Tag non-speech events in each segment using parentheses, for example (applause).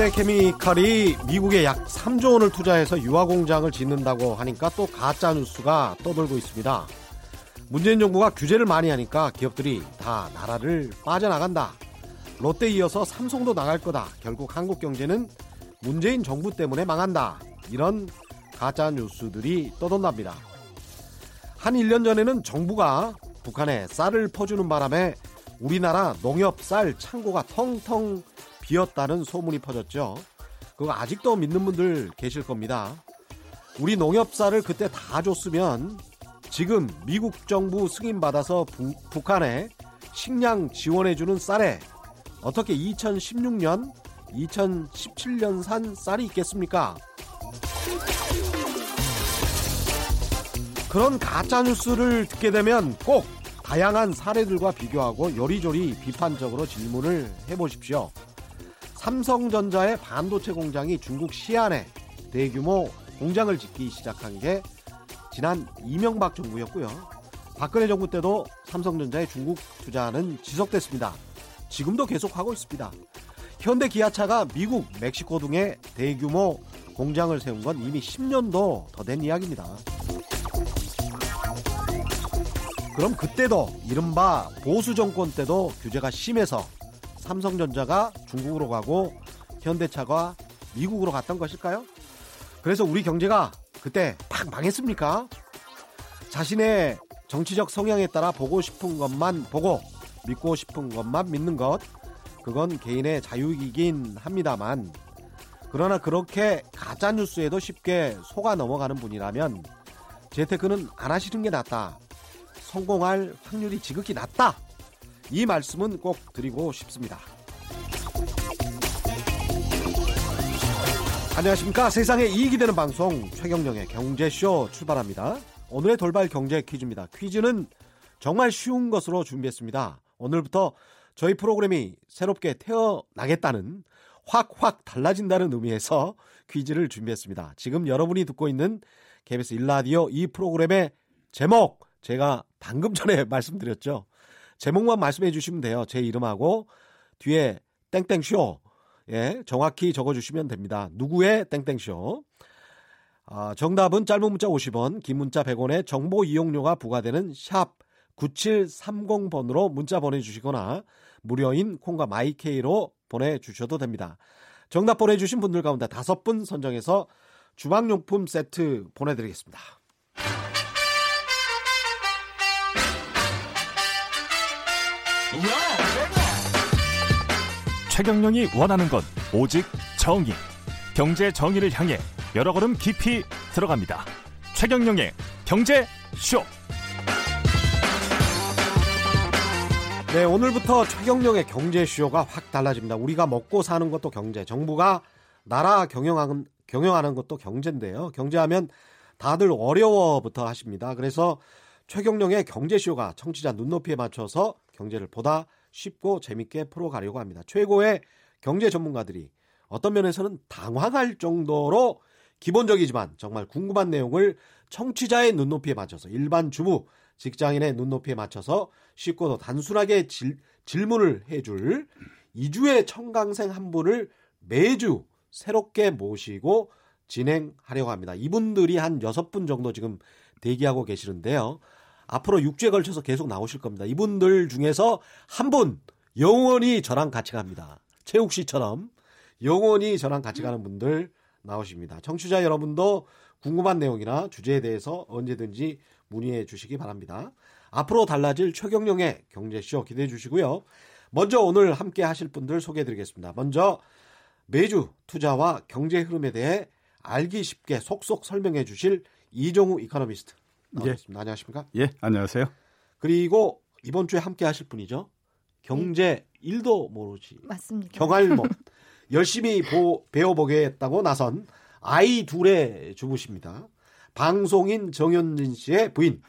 롯데 케미칼이 미국에 약 3조 원을 투자해서 유화 공장을 짓는다고 하니까 또 가짜 뉴스가 떠돌고 있습니다. 문재인 정부가 규제를 많이 하니까 기업들이 다 나라를 빠져나간다. 롯데 이어서 삼성도 나갈 거다. 결국 한국 경제는 문재인 정부 때문에 망한다. 이런 가짜 뉴스들이 떠돈답니다. 한 1년 전에는 정부가 북한에 쌀을 퍼주는 바람에 우리나라 농협 쌀 창고가 텅텅 비었다는 소문이 퍼졌죠. 그거 아직도 믿는 분들 계실 겁니다. 우리 농협 쌀을 그때 다 줬으면 지금 미국 정부 승인받아서 부, 북한에 식량 지원해주는 쌀에 어떻게 2016년, 2017년 산 쌀이 있겠습니까? 그런 가짜뉴스를 듣게 되면 꼭 다양한 사례들과 비교하고 요리조리 비판적으로 질문을 해보십시오. 삼성전자의 반도체 공장이 중국 시안에 대규모 공장을 짓기 시작한 게 지난 이명박 정부였고요. 박근혜 정부 때도 삼성전자의 중국 투자는 지속됐습니다. 지금도 계속하고 있습니다. 현대 기아차가 미국, 멕시코 등의 대규모 공장을 세운 건 이미 10년도 더 된 이야기입니다. 그럼 그때도 이른바 보수 정권 때도 규제가 심해서 삼성전자가 중국으로 가고 현대차가 미국으로 갔던 것일까요? 그래서 우리 경제가 그때 팍 망했습니까? 자신의 정치적 성향에 따라 보고 싶은 것만 보고 믿고 싶은 것만 믿는 것 그건 개인의 자유이긴 합니다만 그러나 그렇게 가짜 뉴스에도 쉽게 속아 넘어가는 분이라면 재테크는 안 하시는 게 낫다. 성공할 확률이 지극히 낮다. 이 말씀은 꼭 드리고 싶습니다. 안녕하십니까. 세상에 이익이 되는 방송 최경령의 경제쇼 출발합니다. 오늘의 돌발 경제 퀴즈입니다. 퀴즈는 정말 쉬운 것으로 준비했습니다. 오늘부터 저희 프로그램이 새롭게 태어나겠다는 확확 달라진다는 의미에서 퀴즈를 준비했습니다. 지금 여러분이 듣고 있는 KBS 일라디오 이 프로그램의 제목 제가 방금 전에 (laughs) 말씀드렸죠. 제목만 말씀해 주시면 돼요. 제 이름하고 뒤에 땡땡쇼. 예, 정확히 적어 주시면 됩니다. 누구의 땡땡쇼. 아, 정답은 짧은 문자 50원, 긴 문자 100원에 정보 이용료가 부과되는 샵 9730번으로 문자 보내 주시거나 무료인 콩과 마이케이로 보내 주셔도 됩니다. 정답 보내 주신 분들 가운데 다섯 분 선정해서 주방용품 세트 보내 드리겠습니다. 최경령이 원하는 건 오직 정의. 경제 정의를 향해 여러 걸음 깊이 들어갑니다. 최경령의 경제 쇼. 네, 오늘부터 최경령의 경제 쇼가 확 달라집니다. 우리가 먹고 사는 것도 경제, 정부가 나라 경영하는, 경영하는 것도 경제인데요. 경제하면 다들 어려워부터 하십니다. 그래서 최경령의 경제쇼가 청취자 눈높이에 맞춰서 경제를 보다 쉽고 재밌게 풀어가려고 합니다. 최고의 경제 전문가들이 어떤 면에서는 당황할 정도로 기본적이지만 정말 궁금한 내용을 청취자의 눈높이에 맞춰서 일반 주부, 직장인의 눈높이에 맞춰서 쉽고도 단순하게 질, 질문을 해줄 이주의 청강생 한 분을 매주 새롭게 모시고 진행하려고 합니다. 이분들이 한 여섯 분 정도 지금 대기하고 계시는데요. 앞으로 6주에 걸쳐서 계속 나오실 겁니다. 이분들 중에서 한 분 영원히 저랑 같이 갑니다. 최욱 씨처럼 영원히 저랑 같이 가는 분들 나오십니다. 청취자 여러분도 궁금한 내용이나 주제에 대해서 언제든지 문의해 주시기 바랍니다. 앞으로 달라질 최경령의 경제쇼 기대해 주시고요. 먼저 오늘 함께 하실 분들 소개해 드리겠습니다. 먼저 매주 투자와 경제 흐름에 대해 알기 쉽게 속속 설명해 주실 이종우 이코노미스트 나오셨습니다. 예. 안녕하십니까? 예, 안녕하세요. 그리고 이번 주에 함께 하실 분이죠. 경제 네. 1도 모르지. 맞습니다. 경알못. (laughs) 열심히 보, 배워보겠다고 나선 아이 둘의 주부십니다. 방송인 정현진 씨의 부인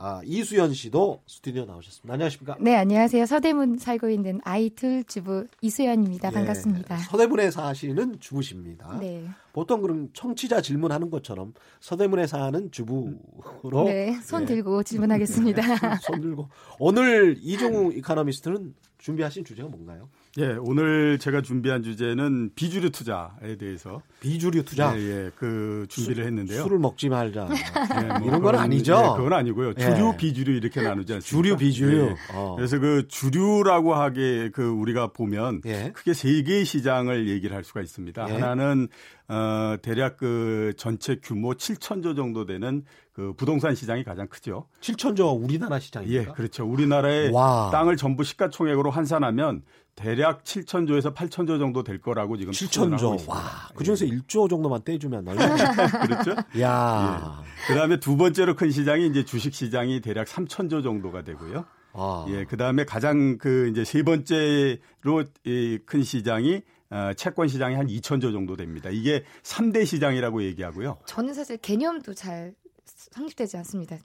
아, 이수연 씨도 스튜디오 나오셨습니다. 안녕하십니까? 네, 안녕하세요. 서대문 살고 있는 아이 둘 주부 이수연입니다. 예, 반갑습니다. 서대문에 사시는 주부십니다. 네. 보통 그럼 청취자 질문하는 것처럼 서대문에 사는 주부로 네, 손 예. 들고 질문하겠습니다. (laughs) 손 들고 오늘 이종우 이카노미스트는 준비하신 주제가 뭔가요? 예, 오늘 제가 준비한 주제는 비주류 투자에 대해서 비주류 투자. 예, 예, 그 준비를 했는데요. 술을 먹지 말자. 예, 뭐 이런 건 아니죠? 예, 그건 아니고요. 주류, 예. 비주류 이렇게 나누지 않습니까? 주류, 비주류. 예. 어. 그래서 그 주류라고 하게 그 우리가 보면 예. 크게 세 개의 시장을 얘기를 할 수가 있습니다. 예. 하나는 어 대략 그 전체 규모 7천조 정도 되는 그 부동산 시장이 가장 크죠. 7천조 우리나라 예, 시장입니까? 그렇죠. 우리나라의 와. 땅을 전부 시가총액으로 환산하면 대략 7천조에서 8천조 정도 될 거라고 지금 추정을 하고 7천조. 있습니다. 와. 그 중에서 1조 정도만 떼주면? (laughs) 그렇죠. 야. 그다음에 두 번째로 큰 시장이 이제 주식 시장이 대략 3천조 정도가 되고요. 아. 예, 그다음에 가장 그 이제 세 번째로 이 큰 시장이 어, 채권 시장이 한 2천조 정도 됩니다. 이게 3대 시장이라고 얘기하고요. 저는 사실 개념도 잘 성립되지 않습니다.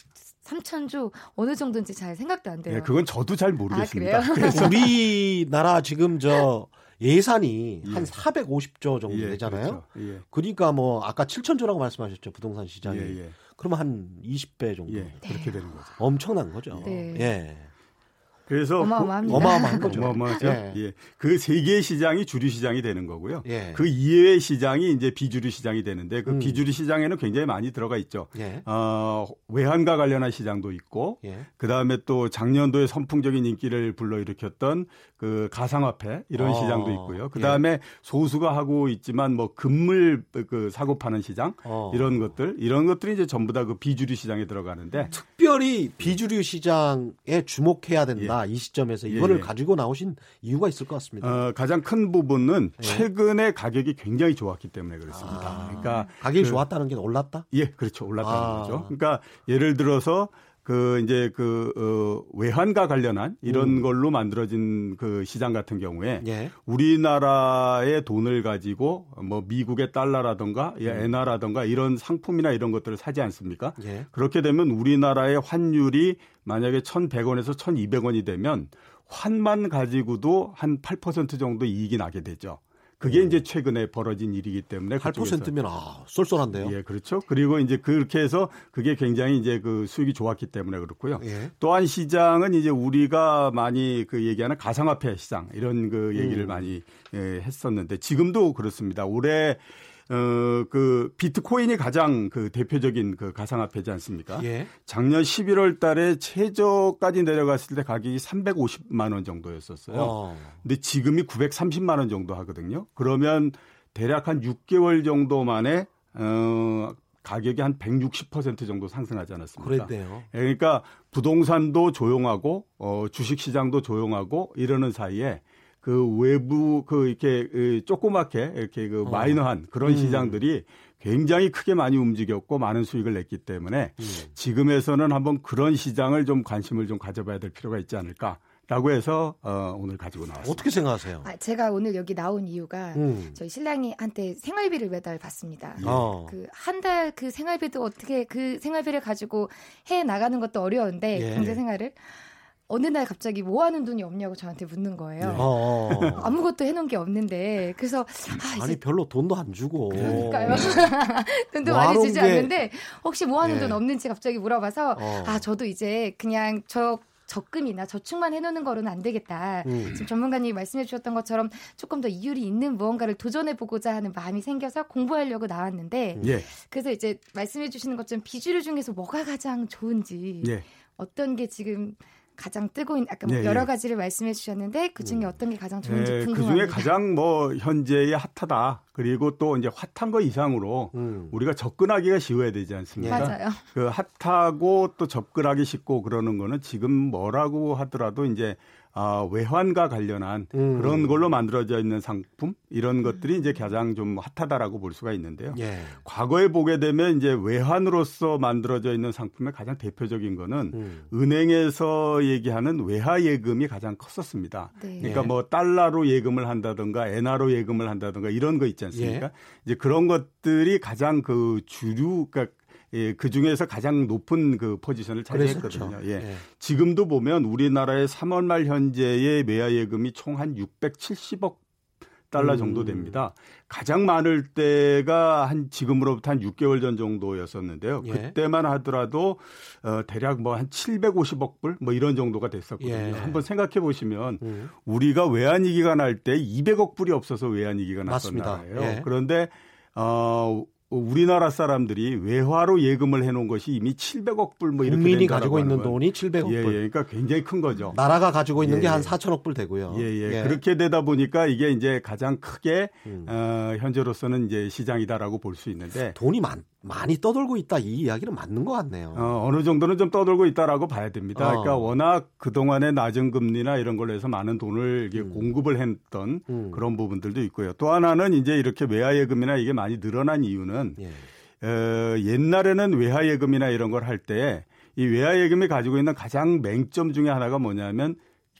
3천조 어느 정도인지 잘 생각도 안 돼요. 예, 그건 저도 잘 모르겠습니다. 아? 그래서 (laughs) 우리나라 지금 저 예산이 예. 한 450조 정도 예, 되잖아요. 그렇죠. 예. 그러니까 뭐 아까 7천조라고 말씀하셨죠 부동산 시장이. 예, 예. 그러면 한 20배 정도. 예, 그렇게 되는 거죠. 엄청난 거죠. 네. 예. 그래서 어마어마합니다. 어마어마한 거죠. 어마어마하죠. 예. 예. 그세 개의 시장이 주류 시장이 되는 거고요. 예. 그 이외의 시장이 이제 비주류 시장이 되는데 그 음. 비주류 시장에는 굉장히 많이 들어가 있죠. 예. 어, 외환과 관련한 시장도 있고 예. 그다음에 또 작년도에 선풍적인 인기를 불러일으켰던 그 가상화폐 이런 아, 시장도 있고요. 그다음에 소수가 하고 있지만 뭐 금물 그 사고 파는 시장 어. 이런 것들 이런 것들이 이제 전부 다 그 비주류 시장에 들어가는데 특별히 비주류 시장에 주목해야 된다 이 시점에서 예, 이거를 예. 가지고 나오신 이유가 있을 것 같습니다. 어, 가장 큰 부분은 예. 최근에 가격이 굉장히 좋았기 때문에 그렇습니다. 아. 그러니까 가격이 그- 좋았다는 게 올랐다? 예, 그렇죠. 올랐다는 아. 거죠. 그러니까 예를 들어서 그 이제 그 어, 외환과 관련한 이런 음. 걸로 만들어진 그 시장 같은 경우에 예. 우리나라의 돈을 가지고 뭐 미국의 달러라든가 예, 엔화라든가 이런 상품이나 이런 것들을 사지 않습니까? 예. 그렇게 되면 우리나라의 환율이 만약에 1,100원에서 1,200원이 되면 환만 가지고도 한 8% 정도 이익이 나게 되죠. 그게 이제 최근에 벌어진 일이기 때문에 그쪽에서 8%면 아, 쏠쏠한데요. 예, 그렇죠. 그리고 이제 그렇게 해서 그게 굉장히 이제 그 수익이 좋았기 때문에 그렇고요. 예. 또한 시장은 이제 우리가 많이 그 얘기하는 가상화폐 시장 이런 그 얘기를 음. 많이 예, 했었는데 지금도 그렇습니다. 올해 어, 그 비트코인이 가장 그 대표적인 그 가상화폐지 않습니까? 예. 작년 11월 달에 최저까지 내려갔을 때 가격이 350만 원 정도였었어요. 어. 근데 지금이 930만 원 정도 하거든요. 그러면 대략 한 6개월 정도 만에 어 가격이 한 160% 정도 상승하지 않았습니까? 그랬대요. 그러니까 부동산도 조용하고 어 주식 시장도 조용하고 이러는 사이에 그 외부 그 이렇게 그 조그맣게 이렇게 그 어. 마이너한 그런 음. 시장들이 굉장히 크게 많이 움직였고 많은 수익을 냈기 때문에 음. 지금에서는 한번 그런 시장을 좀 관심을 좀 가져봐야 될 필요가 있지 않을까 라고 해서 어, 오늘 가지고 나왔습니다. 어떻게 생각하세요? 아, 제가 오늘 여기 나온 이유가 음. 저희 신랑이 한때 생활비를 매달 받습니다. 어. 그한 달 그 생활비도 어떻게 그 생활비를 가지고 해 나가는 것도 어려운데 예. 경제 생활을 어느 날 갑자기 뭐 하는 돈이 없냐고 저한테 묻는 거예요. 어, 어. (laughs) 아무것도 해놓은 게 없는데 그래서 아 아니 이제 별로 돈도 안 주고. 그러니까요. (laughs) 돈도 뭐 많이 주지 게- 않는데 혹시 뭐 하는 예. 돈 없는지 갑자기 물어봐서 어. 아 저도 이제 그냥 저 적금이나 저축만 해놓는 거로는 안 되겠다. 음. 지금 전문가님이 말씀해 주셨던 것처럼 조금 더 이율이 있는 무언가를 도전해 보고자 하는 마음이 생겨서 공부하려고 나왔는데 예, 그래서 이제 말씀해 주시는 것처럼 비주류 중에서 뭐가 가장 좋은지 예. 어떤 게 지금 가장 뜨고 있는 아까 뭐 예, 여러 예. 가지를 말씀해 주셨는데 그 중에 어떤 게 가장 좋은지 예, 그 궁금합니다. 중에 가장 뭐 현재의 핫하다. 그리고 또 이제 핫한 거 이상으로 음. 우리가 접근하기가 쉬워야 되지 않습니까? 맞아요. 그 핫하고 또 접근하기 쉽고 그러는 거는 지금 뭐라고 하더라도 이제 아, 외환과 관련한 음. 그런 걸로 만들어져 있는 상품 이런 것들이 이제 가장 좀 핫하다라고 볼 수가 있는데요. 예. 과거에 보게 되면 이제 외환으로서 만들어져 있는 상품의 가장 대표적인 거는 음. 은행에서 얘기하는 외화 예금이 가장 컸었습니다. 네. 그러니까 예. 뭐 달러로 예금을 한다든가 엔화로 예금을 한다든가 이런 거 있지 않습니까? 예. 이제 그런 것들이 가장 그 주류 그러니까 예, 그 중에서 가장 높은 그 포지션을 차지했거든요. 그랬었죠. 예. 예. 지금도 보면 우리나라의 3월 말 현재의 외화 예금이 총 한 670억 달러 정도 됩니다. 가장 많을 때가 한 지금으로부터 한 6개월 전 정도였었는데요. 예. 그때만 하더라도 어 대략 뭐 한 750억 불 뭐 이런 정도가 됐었거든요. 예. 한번 생각해 보시면 음. 우리가 외환 위기가 날 때 200억 불이 없어서 외환 위기가 났던 맞습니다. 나라예요. 예. 그런데 어 우리나라 사람들이 외화로 예금을 해놓은 것이 이미 700억 불 뭐 이렇게 국민이 가지고 있는. 돈이 700억 예, 불. 예, 그러니까 굉장히 큰 거죠. 나라가 가지고 있는 예, 게한 예. 4천억 불 되고요. 예, 예, 그렇게 되다 보니까 이게 이제 가장 크게 음. 어, 현재로서는 이제 시장이다라고 볼 수 있는데 돈이 많, 많이 떠돌고 있다 이 이야기는 맞는 것 같네요. 어, 어느 정도는 좀 떠돌고 있다라고 봐야 됩니다. 어. 그러니까 워낙 그 동안에 낮은 금리나 이런 걸로 해서 많은 돈을 이게 공급을 했던 음. 그런 부분들도 있고요. 또 하나는 이제 이렇게 외화 예금이나 이게 많이 늘어난 이유는 예. 어, 옛날에는 외화 예금이나 이런 걸 할 때 이 외화 예금이 가지고 있는 가장 맹점 중에 하나가 뭐냐면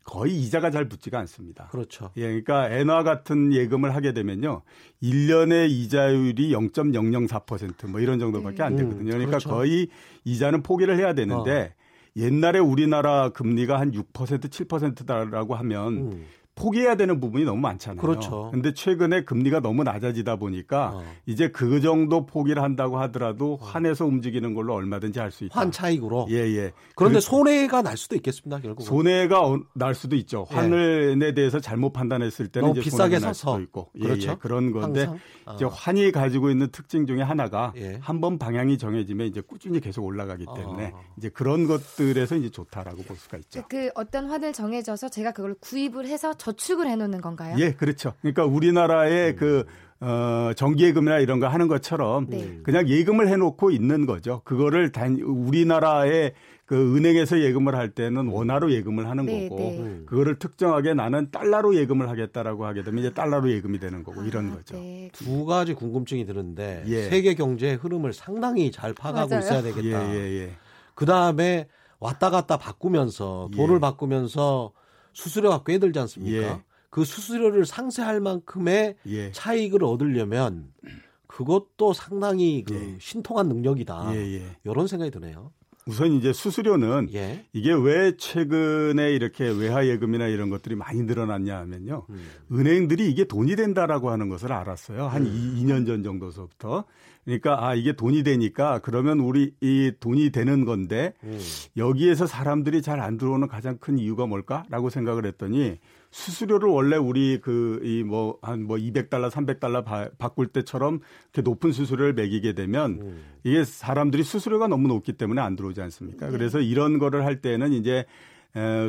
거의 이자가 잘 붙지가 않습니다. 그렇죠. 예, 그러니까 엔화 같은 예금을 하게 되면요. 1년의 이자율이 0.004%뭐 이런 정도밖에 안 음, 되거든요. 그러니까 그렇죠. 거의 이자는 포기를 해야 되는데 옛날에 우리나라 금리가 한 6% 7%다라고 하면 음. 포기해야 되는 부분이 너무 많잖아요. 그렇죠. 근데 최근에 금리가 너무 낮아지다 보니까 어. 이제 그 정도 포기를 한다고 하더라도 환에서 움직이는 걸로 얼마든지 할 수 있다. 환 차익으로. 예, 예. 그런데 그 손해가 날 수도 있겠습니다. 결국. 손해가 어- 날 수도 있죠. 예. 환에 대해서 잘못 판단했을 때는 너무 이제 비싸게 손해가 날 사서. 수도 있고. 예, 그렇죠. 예, 그런 건데 항상. 아. 이제 환이 가지고 있는 특징 중에 하나가 예. 한번 방향이 정해지면 이제 꾸준히 계속 올라가기 때문에 아. 이제 그런 것들에서 이제 좋다라고 볼 수가 있죠. 그 어떤 환을 정해져서 제가 그걸 구입을 해서 저축을 해놓는 건가요? 예, 그렇죠. 그러니까 우리나라의 음. 그 어, 정기예금이나 이런 거 하는 것처럼 네. 그냥 예금을 해놓고 있는 거죠. 그거를 단 우리나라의 그 은행에서 예금을 할 때는 원화로 예금을 하는 네, 거고 네. 음. 그거를 특정하게 나는 달러로 예금을 하겠다라고 하게 되면 이제 달러로 예금이 되는 거고 이런 아, 거죠. 네. 두 가지 궁금증이 드는데 예. 세계 경제의 흐름을 상당히 잘 파악하고 맞아요. 있어야 예, 되겠다. 예, 예. 그 다음에 왔다 갔다 바꾸면서 예. 돈을 바꾸면서 수수료가 꽤 들지 않습니까? 예. 그 수수료를 상쇄할 만큼의 예. 차익을 얻으려면 그것도 상당히 그 예. 신통한 능력이다. 예, 예. 이런 생각이 드네요. 우선 이제 수수료는 예. 이게 왜 최근에 이렇게 외화 예금이나 이런 것들이 많이 늘어났냐 하면요. 음. 은행들이 이게 돈이 된다라고 하는 것을 알았어요. 한 음. 2, 년 전 정도서부터. 그러니까 아 이게 돈이 되니까 그러면 우리 이 돈이 되는 건데 음. 여기에서 사람들이 잘 안 들어오는 가장 큰 이유가 뭘까라고 생각을 했더니 수수료를 원래 우리 그 이 뭐 한뭐 200달러, 300달러 바, 바꿀 때처럼 이렇게 높은 수수료를 매기게 되면 음. 이게 사람들이 수수료가 너무 높기 때문에 안 들어오지 않습니까? 그래서 이런 거를 할 때는 이제 에,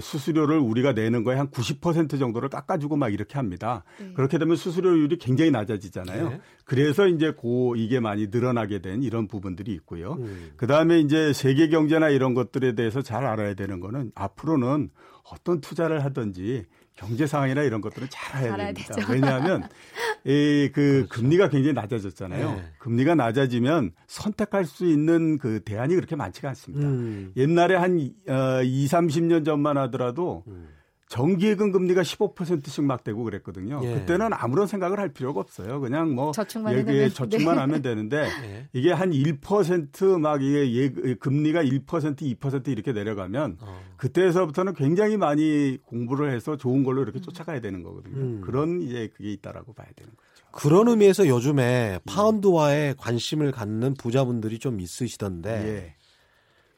수수료를 우리가 내는 거에 한 90% 정도를 깎아주고 막 이렇게 합니다. 네. 그렇게 되면 수수료율이 굉장히 낮아지잖아요. 네. 그래서 이제 고 이게 많이 늘어나게 된 이런 부분들이 있고요. 음. 그 다음에 이제 세계 경제나 이런 것들에 대해서 잘 알아야 되는 거는 앞으로는 어떤 투자를 하든지 경제 상황이나 이런 것들은 잘 알아야 됩니다. 되죠. 왜냐하면 (laughs) 이 그 금리가 굉장히 낮아졌잖아요. 그렇죠. 네. 금리가 낮아지면 선택할 수 있는 그 대안이 그렇게 많지가 않습니다. 음. 옛날에 한 어, 2, 30년 전만 하더라도 음. 정기예금 금리가 15%씩 막 되고 그랬거든요. 예. 그때는 아무런 생각을 할 필요가 없어요. 그냥 뭐 저축만 여기에 해놓으면 저축만 네. 하면 (laughs) 되는데 예. 이게 한 1%막 이게 예, 금리가 1% 2% 이렇게 내려가면 어. 그때서부터는 굉장히 많이 공부를 해서 좋은 걸로 이렇게 쫓아가야 되는 거거든요. 음. 그런 이제 그게 있다라고 봐야 되는 거죠. 그런 의미에서 요즘에 파운드화에 관심을 갖는 부자분들이 좀 있으시던데 예.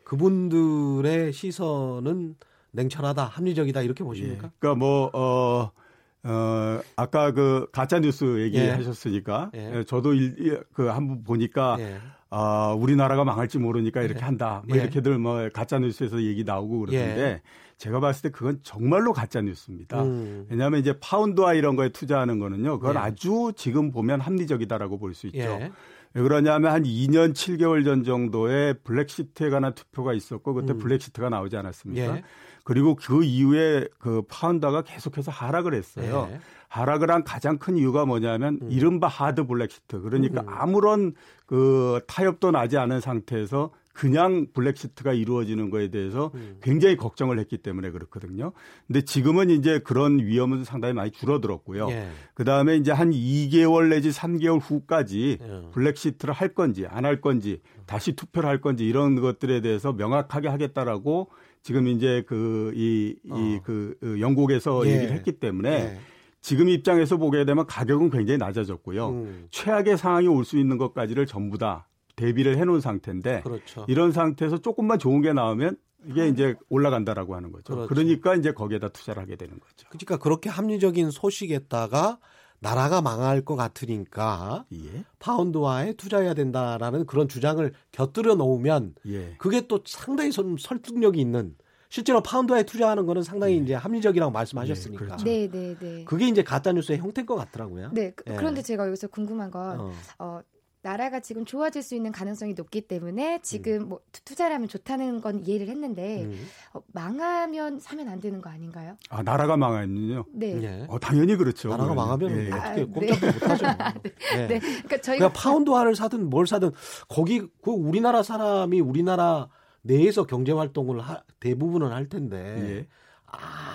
그분들의 시선은 냉철하다, 합리적이다 이렇게 보십니까? 예. 그러니까 뭐 어, 어 아까 그 가짜 뉴스 예. 얘기하셨으니까 예. 예, 저도 일, 그 한번 보니까 예. 아 우리나라가 망할지 모르니까 이렇게 한다. 뭐 예. 이렇게들 뭐 가짜 뉴스에서 얘기 나오고 그러는데 예. 제가 봤을 때 그건 정말로 가짜 뉴스입니다. 음. 왜냐하면 이제 파운드화 이런 거에 투자하는 거는요. 그건 예. 아주 지금 보면 합리적이다라고 볼 수 있죠. 예. 왜 그러냐면 한 2년 7개월 전 정도에 브렉시트에 관한 투표가 있었고 그때 음. 브렉시트가 나오지 않았습니까? 예. 그리고 그 이후에 그 파운드가 계속해서 하락을 했어요. 예. 하락을 한 가장 큰 이유가 뭐냐면 음. 이른바 하드 브렉시트. 그러니까 아무런 그 타협도 나지 않은 상태에서 그냥 브렉시트가 이루어지는 거에 대해서 음. 굉장히 걱정을 했기 때문에 그렇거든요. 근데 지금은 이제 그런 위험은 상당히 많이 줄어들었고요. 예. 그 다음에 이제 한 2개월 내지 3개월 후까지 예. 블랙시트를 할 건지 안 할 건지 다시 투표를 할 건지 이런 것들에 대해서 명확하게 하겠다라고 지금 이제 그 이이 어. 그 영국에서 예. 얘기를 했기 때문에 예. 지금 입장에서 보게 되면 가격은 굉장히 낮아졌고요. 음. 최악의 상황이 올 수 있는 것까지를 전부 다 대비를 해놓은 상태인데 그렇죠. 이런 상태에서 조금만 좋은 게 나오면 이게 이제 올라간다라고 하는 거죠. 그렇죠. 그러니까 이제 거기에다 투자를 하게 되는 거죠. 그러니까 그렇게 합리적인 소식에다가 나라가 망할 것 같으니까 예. 파운드화에 투자해야 된다라는 그런 주장을 곁들여 놓으면 예. 그게 또 상당히 좀 설득력이 있는 실제로 파운드화에 투자하는 거는 상당히 이제 합리적이라고 말씀하셨으니까 예, 그렇죠. 네, 네, 네. 그게 이제 가짜 뉴스의 형태인 것 같더라고요. 네. 그, 예. 런데 제가 여기서 궁금한 건 어. 어, 나라가 지금 좋아질 수 있는 가능성이 높기 때문에 지금 뭐 투- 투자를 하면 좋다는 건 이해를 했는데 음. 어, 망하면 사면 안 되는 거 아닌가요? 아 나라가 망하면요. 네. 예. 어, 당연히 그렇죠. 나라가. 망하면 예, 예. 어떻게 아, 꼼짝도 못하죠. (laughs) 네. 네. 그러니까 저희가 파운드화를 사든 뭘 사든 거기 그 우리나라 사람이 우리나라 내에서 경제 활동을 하- 대부분은 할 텐데 예.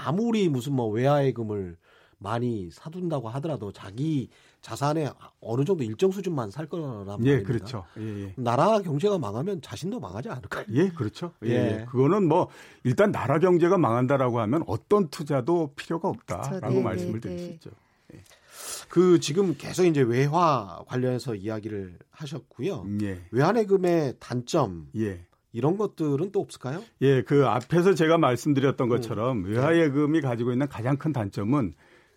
아무리 무슨 뭐 외화예금을 많이 사둔다고 하더라도 자기 자산의 어느 정도 일정 수준만 살 거란 말입니다. 예, 그렇죠. 예, 예. 나라 경제가 망하면 자신도 망하지 않을까요? 예, 그렇죠. 예, 예. 예. 그거는 뭐 일단 나라 경제가 망한다라고 하면 어떤 투자도 필요가 그렇죠. 없다라고 네, 말씀을 네, 드릴 수 네. 있죠. 그 지금 계속 이제 외화 관련해서 이야기를 하셨고요. 예. 외환예금의 단점 예. 이런 것들은 또 없을까요? 예, 그 앞에서 제가 말씀드렸던 음. 것처럼 외화예금이 가지고 있는 가장 큰 단점은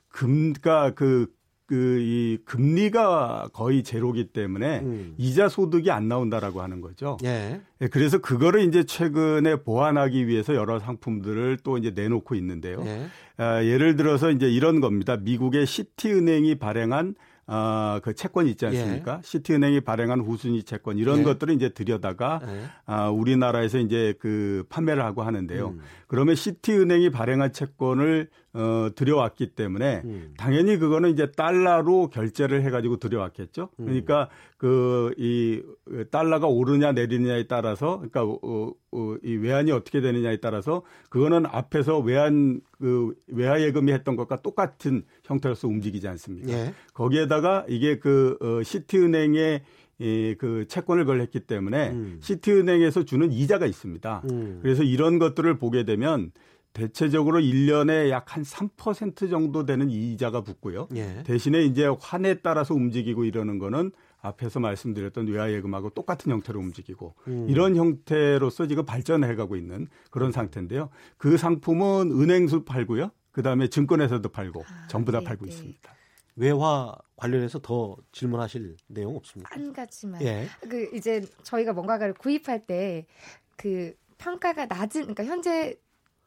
금가 그 그 이 금리가 거의 제로기 때문에 음. 이자 소득이 안 나온다라고 하는 거죠. 예. 예, 그래서 그거를 이제 최근에 보완하기 위해서 여러 상품들을 또 이제 내놓고 있는데요. 예. 아, 예를 들어서 이제 이런 겁니다. 미국의 시티은행이 발행한 아, 그 채권 있지 않습니까? 시티은행이 발행한 후순위 채권 이런 예. 것들을 이제 들여다가 예. 아, 우리나라에서 이제 그 판매를 하고 하는데요. 음. 그러면 시티은행이 발행한 채권을 어, 들여왔기 때문에 음. 당연히 그거는 이제 달러로 결제를 해가지고 들여왔겠죠. 음. 그러니까 그 이 달러가 오르냐 내리느냐에 따라서 그러니까 어, 어, 이 외환이 어떻게 되느냐에 따라서 그거는 앞에서 외환 그 외화 예금이 했던 것과 똑같은 형태로서 움직이지 않습니까? 예. 거기에다가 이게 그 어, 시티은행에 이, 그 채권을 걸렸기 때문에 음. 시티은행에서 주는 이자가 있습니다. 음. 그래서 이런 것들을 보게 되면 대체적으로 1년에 약 한 3% 정도 되는 이자가 붙고요. 예. 대신에 이제 환에 따라서 움직이고 이러는 거는 앞에서 말씀드렸던 외화예금하고 똑같은 형태로 움직이고 음. 이런 형태로서 지금 발전해 가고 있는 그런 상태인데요. 그 상품은 은행수 팔고요. 그다음에 증권에서도 팔고 아, 전부 다 네, 팔고 네. 있습니다. 외화 관련해서 더 질문하실 내용 없습니까? 한 가지만 예. 그 이제 저희가 뭔가를 구입할 때그 평가가 낮은 그러니까 현재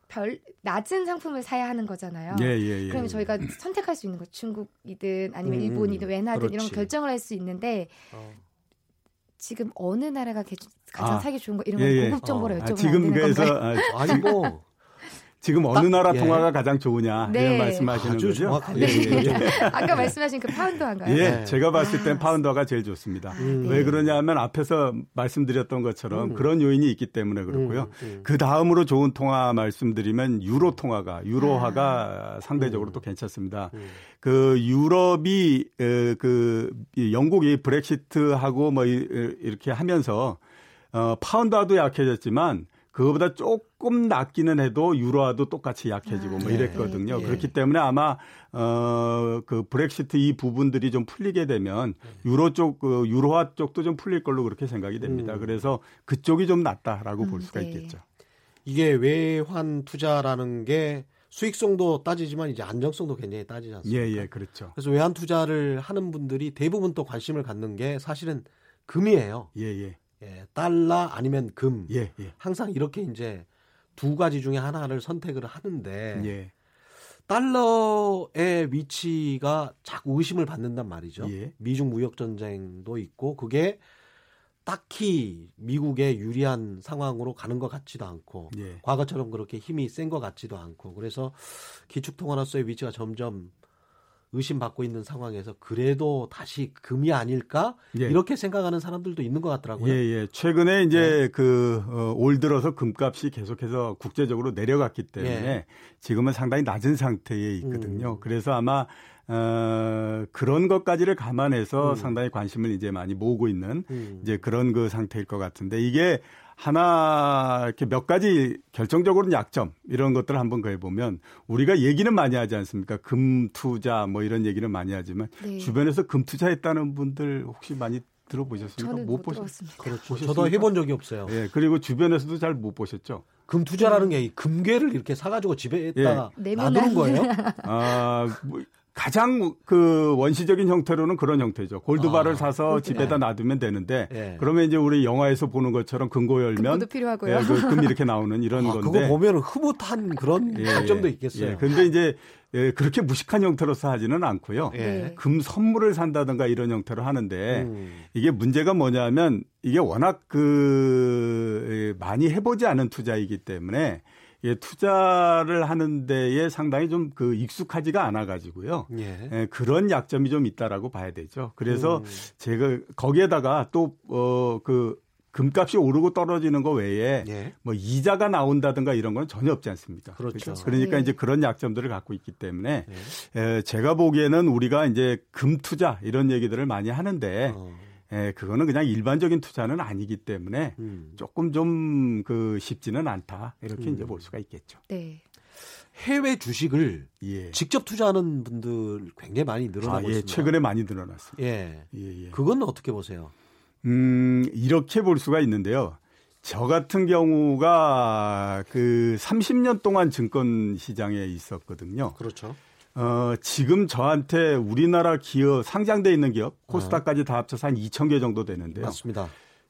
별 낮은 상품을 사야 하는 거잖아요. 예, 예, 예. 그러면 저희가 선택할 수 있는 거 중국이든 아니면 음, 일본이든 외나든 이런 그렇지. 거 결정을 할 수 있는데 어. 지금 어느 나라가 개- 가장 아, 사기 좋은 거 이런 예, 거 예. 고급 정보를 어. 여쭤보면 아, 지금 안 되는 그래서 건가요? 아, 아니 뭐 (laughs) 지금 어느 나라 예. 통화가 가장 좋으냐 네. 이런 말씀하시는 아주 거죠? 정확하게 예, 예, 예. 아까 말씀하신 그 파운드한가요? 예, 네. 제가 봤을 땐 아, 파운드화가 제일 좋습니다. 음. 왜 그러냐면 앞에서 말씀드렸던 것처럼 음. 그런 요인이 있기 때문에 그렇고요. 음, 음. 그 다음으로 좋은 통화 말씀드리면 유로 통화가 유로화가 상대적으로 음. 또 괜찮습니다. 음. 그 유럽이 에, 그이 영국이 브렉시트하고 뭐 이- 이렇게 하면서 어 파운드화도 약해졌지만 그거보다 조금 낮기는 해도 유로화도 똑같이 약해지고 뭐 네. 이랬거든요. 네. 그렇기 때문에 아마 어그 브렉시트 이 부분들이 좀 풀리게 되면 유로 쪽 그 유로화 쪽도 좀 풀릴 걸로 그렇게 생각이 됩니다. 음. 그래서 그쪽이 좀 낫다라고 볼 음, 수가 네. 있겠죠. 이게 외환 투자라는 게 수익성도 따지지만 이제 안정성도 굉장히 따지지 않습니까? 예, 예, 그렇죠. 그래서 외환 투자를 하는 분들이 대부분 또 관심을 갖는 게 사실은 금이에요. 예, 예, 예, 달러 아니면 금. 예, 예, 항상 이렇게 이제 두 가지 중에 하나를 선택을 하는데 예, 달러의 위치가 자꾸 의심을 받는단 말이죠. 예. 미중 무역 전쟁도 있고 그게 딱히 미국에 유리한 상황으로 가는 것 같지도 않고 예. 과거처럼 그렇게 힘이 센 것 같지도 않고 그래서 기축통화로서의 위치가 점점 의심받고 있는 상황에서 그래도 다시 금이 아닐까 예. 이렇게 생각하는 사람들도 있는 것 같더라고요. 예, 예. 최근에 이제 그, 어, 올 들어서 금값이 계속해서 국제적으로 내려갔기 때문에 예. 지금은 상당히 낮은 상태에 있거든요. 음. 그래서 아마 어, 그런 것까지를 감안해서 음. 상당히 관심을 이제 많이 모으고 있는 음. 이제 그런 그 상태일 것 같은데 이게 하나 이렇게 몇 가지 결정적으로 약점 이런 것들을 한번 그해 보면 우리가 얘기는 많이 하지 않습니까? 금 투자 뭐 이런 얘기는 많이 하지만 네. 주변에서 금 투자했다는 분들 혹시 많이 들어보셨습니까? 저는 못 보셨- 들어봤습니다. 그렇죠. 보셨습니까? 저도 해본 적이 없어요. 예, 그리고 주변에서도 잘 못 보셨죠? 금 투자라는 게이 금괴를 이렇게 사가지고 집에다가 네. 놔두는 거예요. 아, 뭐 가장 그 원시적인 형태로는 그런 형태죠. 골드바를 아, 사서 골드바. 집에다 놔두면 되는데 예. 그러면 이제 우리 영화에서 보는 것처럼 금고 열면 금고도 필요하고요. 예, 그 금 이렇게 나오는 이런 아, 건데 그거 보면 흐뭇한 그런 예, 장점도 예, 있겠어요. 예. 근데 이제 예, 그렇게 무식한 형태로서 하지는 않고요. 예. 네. 금 선물을 산다든가 이런 형태로 하는데 음. 이게 문제가 뭐냐면 이게 워낙 그 예, 많이 해보지 않은 투자이기 때문에 예, 투자를 하는 데에 상당히 좀 그 익숙하지가 않아 가지고요. 예. 예, 그런 약점이 좀 있다라고 봐야 되죠. 그래서 음. 제가 거기에다가 또어그 금값이 오르고 떨어지는 거 외에 예. 뭐 이자가 나온다든가 이런 건 전혀 없지 않습니다. 그렇죠. 그러니까 네. 이제 그런 약점들을 갖고 있기 때문에 예. 에, 제가 보기에는 우리가 이제 금 투자 이런 얘기들을 많이 하는데 어. 에, 그거는 그냥 일반적인 투자는 아니기 때문에 음. 조금 좀 그 쉽지는 않다 이렇게 음. 이제 볼 수가 있겠죠. 네. 해외 주식을 예. 직접 투자하는 분들 굉장히 많이 늘어나고 아, 예, 있습니다. 최근에 많이 늘어났습니다. 예. 예, 예. 그건 어떻게 보세요? 음, 이렇게 볼 수가 있는데요. 저 같은 경우가 그 30년 동안 증권 시장에 있었거든요. 그렇죠. 어, 지금 저한테 우리나라 기업, 상장돼 있는 기업, 코스닥까지 다 합쳐서 한 2천 개 정도 되는데요. 맞습니다.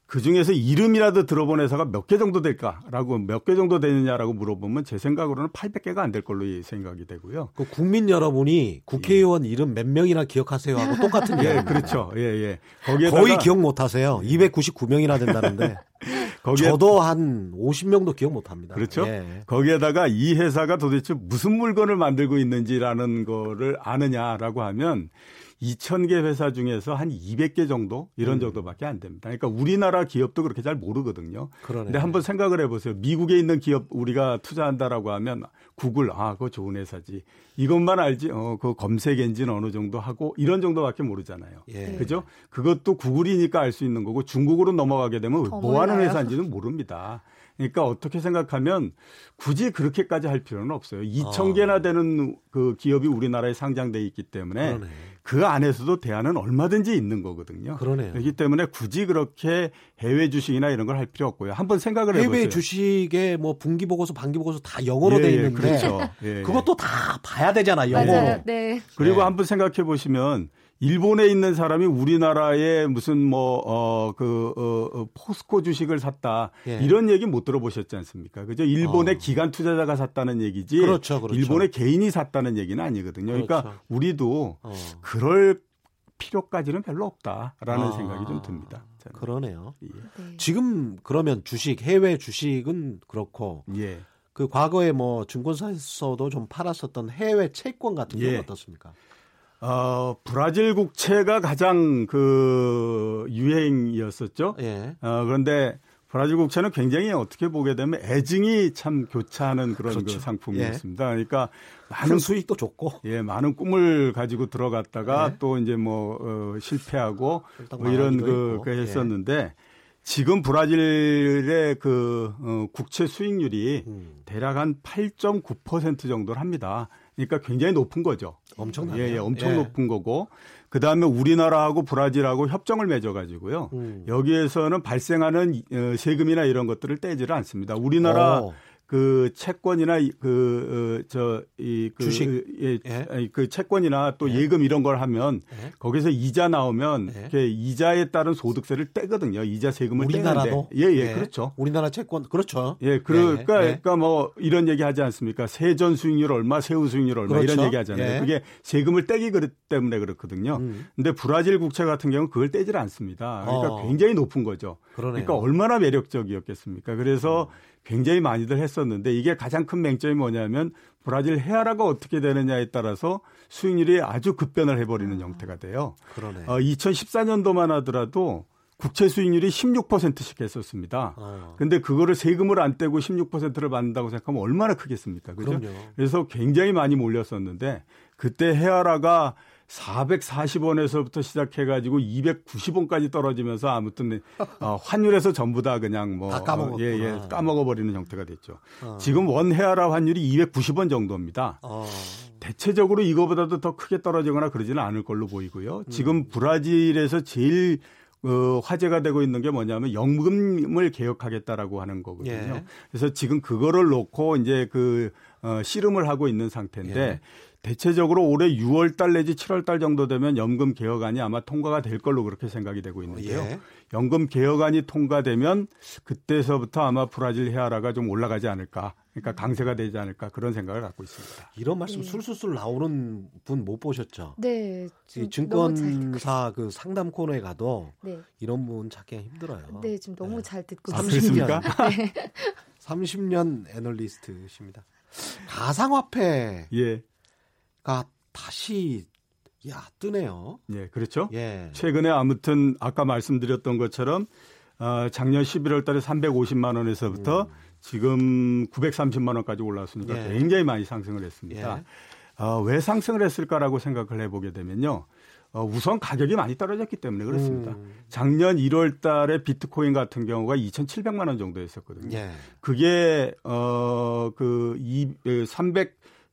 그 중에서 이름이라도 들어본 회사가 몇 개 정도 될까라고 몇 개 정도 되느냐라고 물어보면 제 생각으로는 800개가 안 될 걸로 생각이 되고요. 그 국민 여러분이 국회의원 이름 몇 명이나 기억하세요 하고 똑같은 (laughs) 예. 그렇죠. 예, 예. 거기에다가 거의 기억 못 하세요. 299명이나 된다는데. (laughs) 거기에 저도 한 50명도 기억 못 합니다. 그렇죠. 예. 거기에다가 이 회사가 도대체 무슨 물건을 만들고 있는지라는 거를 아느냐라고 하면 2,000개 회사 중에서 한 200개 정도 이런 음. 정도밖에 안 됩니다. 그러니까 우리나라 기업도 그렇게 잘 모르거든요. 그러네. 근데 한번 생각을 해보세요. 미국에 있는 기업 우리가 투자한다라고 하면 구글 아 그거 좋은 회사지. 이것만 알지. 어그 검색 엔진 어느 정도 하고 이런 정도밖에 모르잖아요. 예. 그죠? 그것도 구글이니까 알 수 있는 거고 중국으로 넘어가게 되면 더뭐 하는 몰라요. 회사인지는 모릅니다. 그러니까 어떻게 생각하면 굳이 그렇게까지 할 필요는 없어요. 2천 아. 개나 되는 그 기업이 우리나라에 상장돼 있기 때문에 그러네. 그 안에서도 대안은 얼마든지 있는 거거든요. 그러네요. 그렇기 때문에 굳이 그렇게 해외 주식이나 이런 걸 할 필요 없고요. 한번 생각을 해보세요. 해외 주식에 뭐 분기 보고서 반기 보고서 다 영어로 예, 돼 예, 있는데 그렇죠. 예, (laughs) 예. 그것도 다 봐야 되잖아 영어로. 맞아요. 네. 그리고 네. 한번 생각해 보시면 일본에 있는 사람이 우리나라에 무슨 뭐어그 어, 어, 포스코 주식을 샀다 예. 이런 얘기 못 들어보셨지 않습니까? 그죠? 일본의 어. 기관 투자자가 샀다는 얘기지. 그렇죠, 그렇죠. 일본의 개인이 샀다는 얘기는 아니거든요. 그러니까 그렇죠. 우리도 어, 그럴 필요까지는 별로 없다라는 아. 생각이 좀 듭니다. 저는. 그러네요. 예. 네. 지금 그러면 주식 해외 주식은 그렇고 예. 그 과거에 뭐 증권사에서도 좀 팔았었던 해외 채권 같은 건 예. 어떻습니까? 어, 브라질 국채가 가장 그 유행이었었죠. 예. 어, 그런데 브라질 국채는 굉장히 어떻게 보게 되면 애증이 참 교차하는 그런 그 그렇죠. 상품이었습니다. 그러니까 많은 수익도 좋고 예, 많은 꿈을 가지고 들어갔다가 네. 또 이제 뭐 어, 실패하고 뭐 이런 그. 그 예. 했었는데 지금 브라질의 그 어, 국채 수익률이 음, 대략 한 8.9% 정도를 합니다. 그러니까 굉장히 높은 거죠. 엄청나네요. 예, 예, 엄청 예. 높은 거고 그 다음에 우리나라하고 브라질하고 협정을 맺어가지고요. 음. 여기에서는 발생하는 어, 세금이나 이런 것들을 떼지를 않습니다. 우리나라 어, 그 채권이나 그 저이 그 주식. 예, 예. 아니, 그 채권이나 또 예. 예금 이런 걸 하면 예. 거기서 이자 나오면 예. 이렇게 이자에 따른 소득세를 떼거든요. 이자 세금을 우리나라도 예예 예. 그렇죠. 우리나라 채권 그렇죠. 예, 그러니까, 예, 예. 그러니까 뭐 이런 얘기 하지 않습니까? 세전 수익률 얼마, 세후 수익률 얼마 그렇죠. 이런 얘기 하잖아요. 예. 그게 세금을 떼기 때문에 그렇거든요. 음, 근데 브라질 국채 같은 경우는 그걸 떼질 않습니다. 그러니까 어. 굉장히 높은 거죠. 그러네요. 그러니까 얼마나 매력적이었겠습니까? 그래서 굉장히 많이들 했었는데 이게 가장 큰 맹점이 뭐냐면 브라질 헤아라가 어떻게 되느냐에 따라서 수익률이 아주 급변을 해버리는 형태가 돼요. 그러네. 어, 2014년도만 하더라도 국채 수익률이 16%씩 했었습니다. 어. 근데 그거를 세금을 안 떼고 16%를 받는다고 생각하면 얼마나 크겠습니까? 그죠? 그럼요. 그래서 굉장히 많이 몰렸었는데 그때 헤아라가 440원에서부터 시작해가지고 290원까지 떨어지면서 아무튼 어, 환율에서 전부 다 그냥 뭐다 까먹었구나. 예, 예, 까먹어버리는 형태가 됐죠. 어. 지금 원 헤아라 환율이 290원 정도입니다. 어. 대체적으로 이거보다도 더 크게 떨어지거나 그러지는 않을 걸로 보이고요. 지금 브라질에서 제일 어, 화제가 되고 있는 게 뭐냐면 연금을 개혁하겠다라고 하는 거거든요. 예. 그래서 지금 그거를 놓고 이제 그 어, 씨름을 하고 있는 상태인데 예. 대체적으로 올해 6월 달 내지 7월 달 정도 되면 연금 개혁안이 아마 통과가 될 걸로 그렇게 생각이 되고 있는데요. 예. 연금 개혁안이 통과되면 그때서부터 아마 브라질 헤아라가 좀 올라가지 않을까. 그러니까 강세가 되지 않을까 그런 생각을 갖고 있습니다. 이런 말씀 네. 술술술 나오는 분 못 보셨죠? 네. 이 증권사 그 상담 코너에 가도 네. 이런 분 찾기가 힘들어요. 네, 지금 너무 잘 듣고 아, 있습니다. 그렇습니까? (laughs) 30년 애널리스트십니다. 가상화폐 가 예. 다시 야 뜨네요. 예, 그렇죠. 예. 최근에 아무튼 아까 말씀드렸던 것처럼 어, 작년 11월 달에 350만 원에서부터 지금 930만 원까지 올라왔으니까 음. 예. 굉장히 많이 상승을 했습니다. 예. 어, 왜 상승을 했을까라고 생각을 해보게 되면요. 어, 우선 가격이 많이 떨어졌기 때문에 그렇습니다. 음. 작년 1월 달에 비트코인 같은 경우가 2,700만 원 정도 했었거든요. 예. 그게 어 그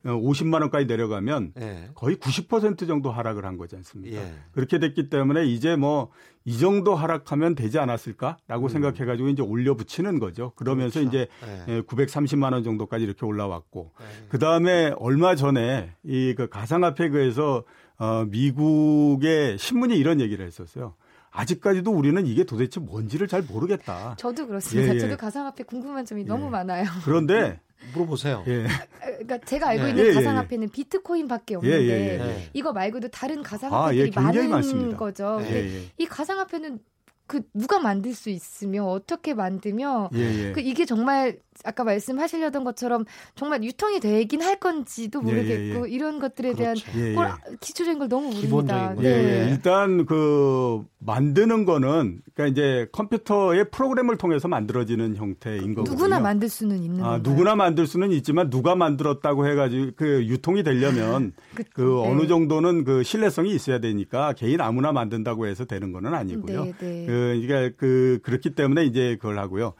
350만 원까지 내려가면 예. 거의 90% 정도 하락을 한 거지 않습니까? 예. 그렇게 됐기 때문에 이제 뭐 이 정도 하락하면 되지 않았을까라고 생각해 가지고 이제 올려 붙이는 거죠. 그러면서 음. 그렇죠. 이제 예. 예, 930만 원 정도까지 이렇게 올라왔고 예. 그 다음에 얼마 전에 이 그 가상화폐그에서 어 미국의 신문이 이런 얘기를 했었어요. 아직까지도 우리는 이게 도대체 뭔지를 잘 모르겠다. 저도 그렇습니다. 예, 예. 저도 가상화폐 궁금한 점이 너무 예. 많아요. 그런데 (laughs) 물어보세요. 예, 그러니까 제가 알고 예. 있는 예, 예, 가상화폐는 비트코인밖에 예, 없는데 예, 예. 이거 말고도 다른 아, 가상화폐들이 예, 굉장히 많은 많습니다. 거죠. 예, 근데. 이 가상화폐는 그 누가 만들 수 있으며 어떻게 만들며. 그 이게 정말 아까 말씀하시려던 것처럼 정말 유통이 되긴 할 건지도 예, 예, 모르겠고 이런 것들에 대한 그렇죠. 예, 예. 걸 기초적인 걸 너무 모릅니다. 거. 예, 네. 예. 일단 그 만드는 거는 그러니까 이제 컴퓨터의 프로그램을 통해서 만들어지는 형태인 거거든요. 누구나 만들 수는 있는 아, 건가요? 누구나 만들 수는 있지만 누가 만들었다고 해가지고 그 유통이 되려면 (laughs) 그, 그 네. 어느 정도는 그 신뢰성이 있어야 되니까 개인 아무나 만든다고 해서 되는 거는 아니고요. 네, 네. 그, 그러니까 그, 그렇기 때문에 이제 그걸 하고요.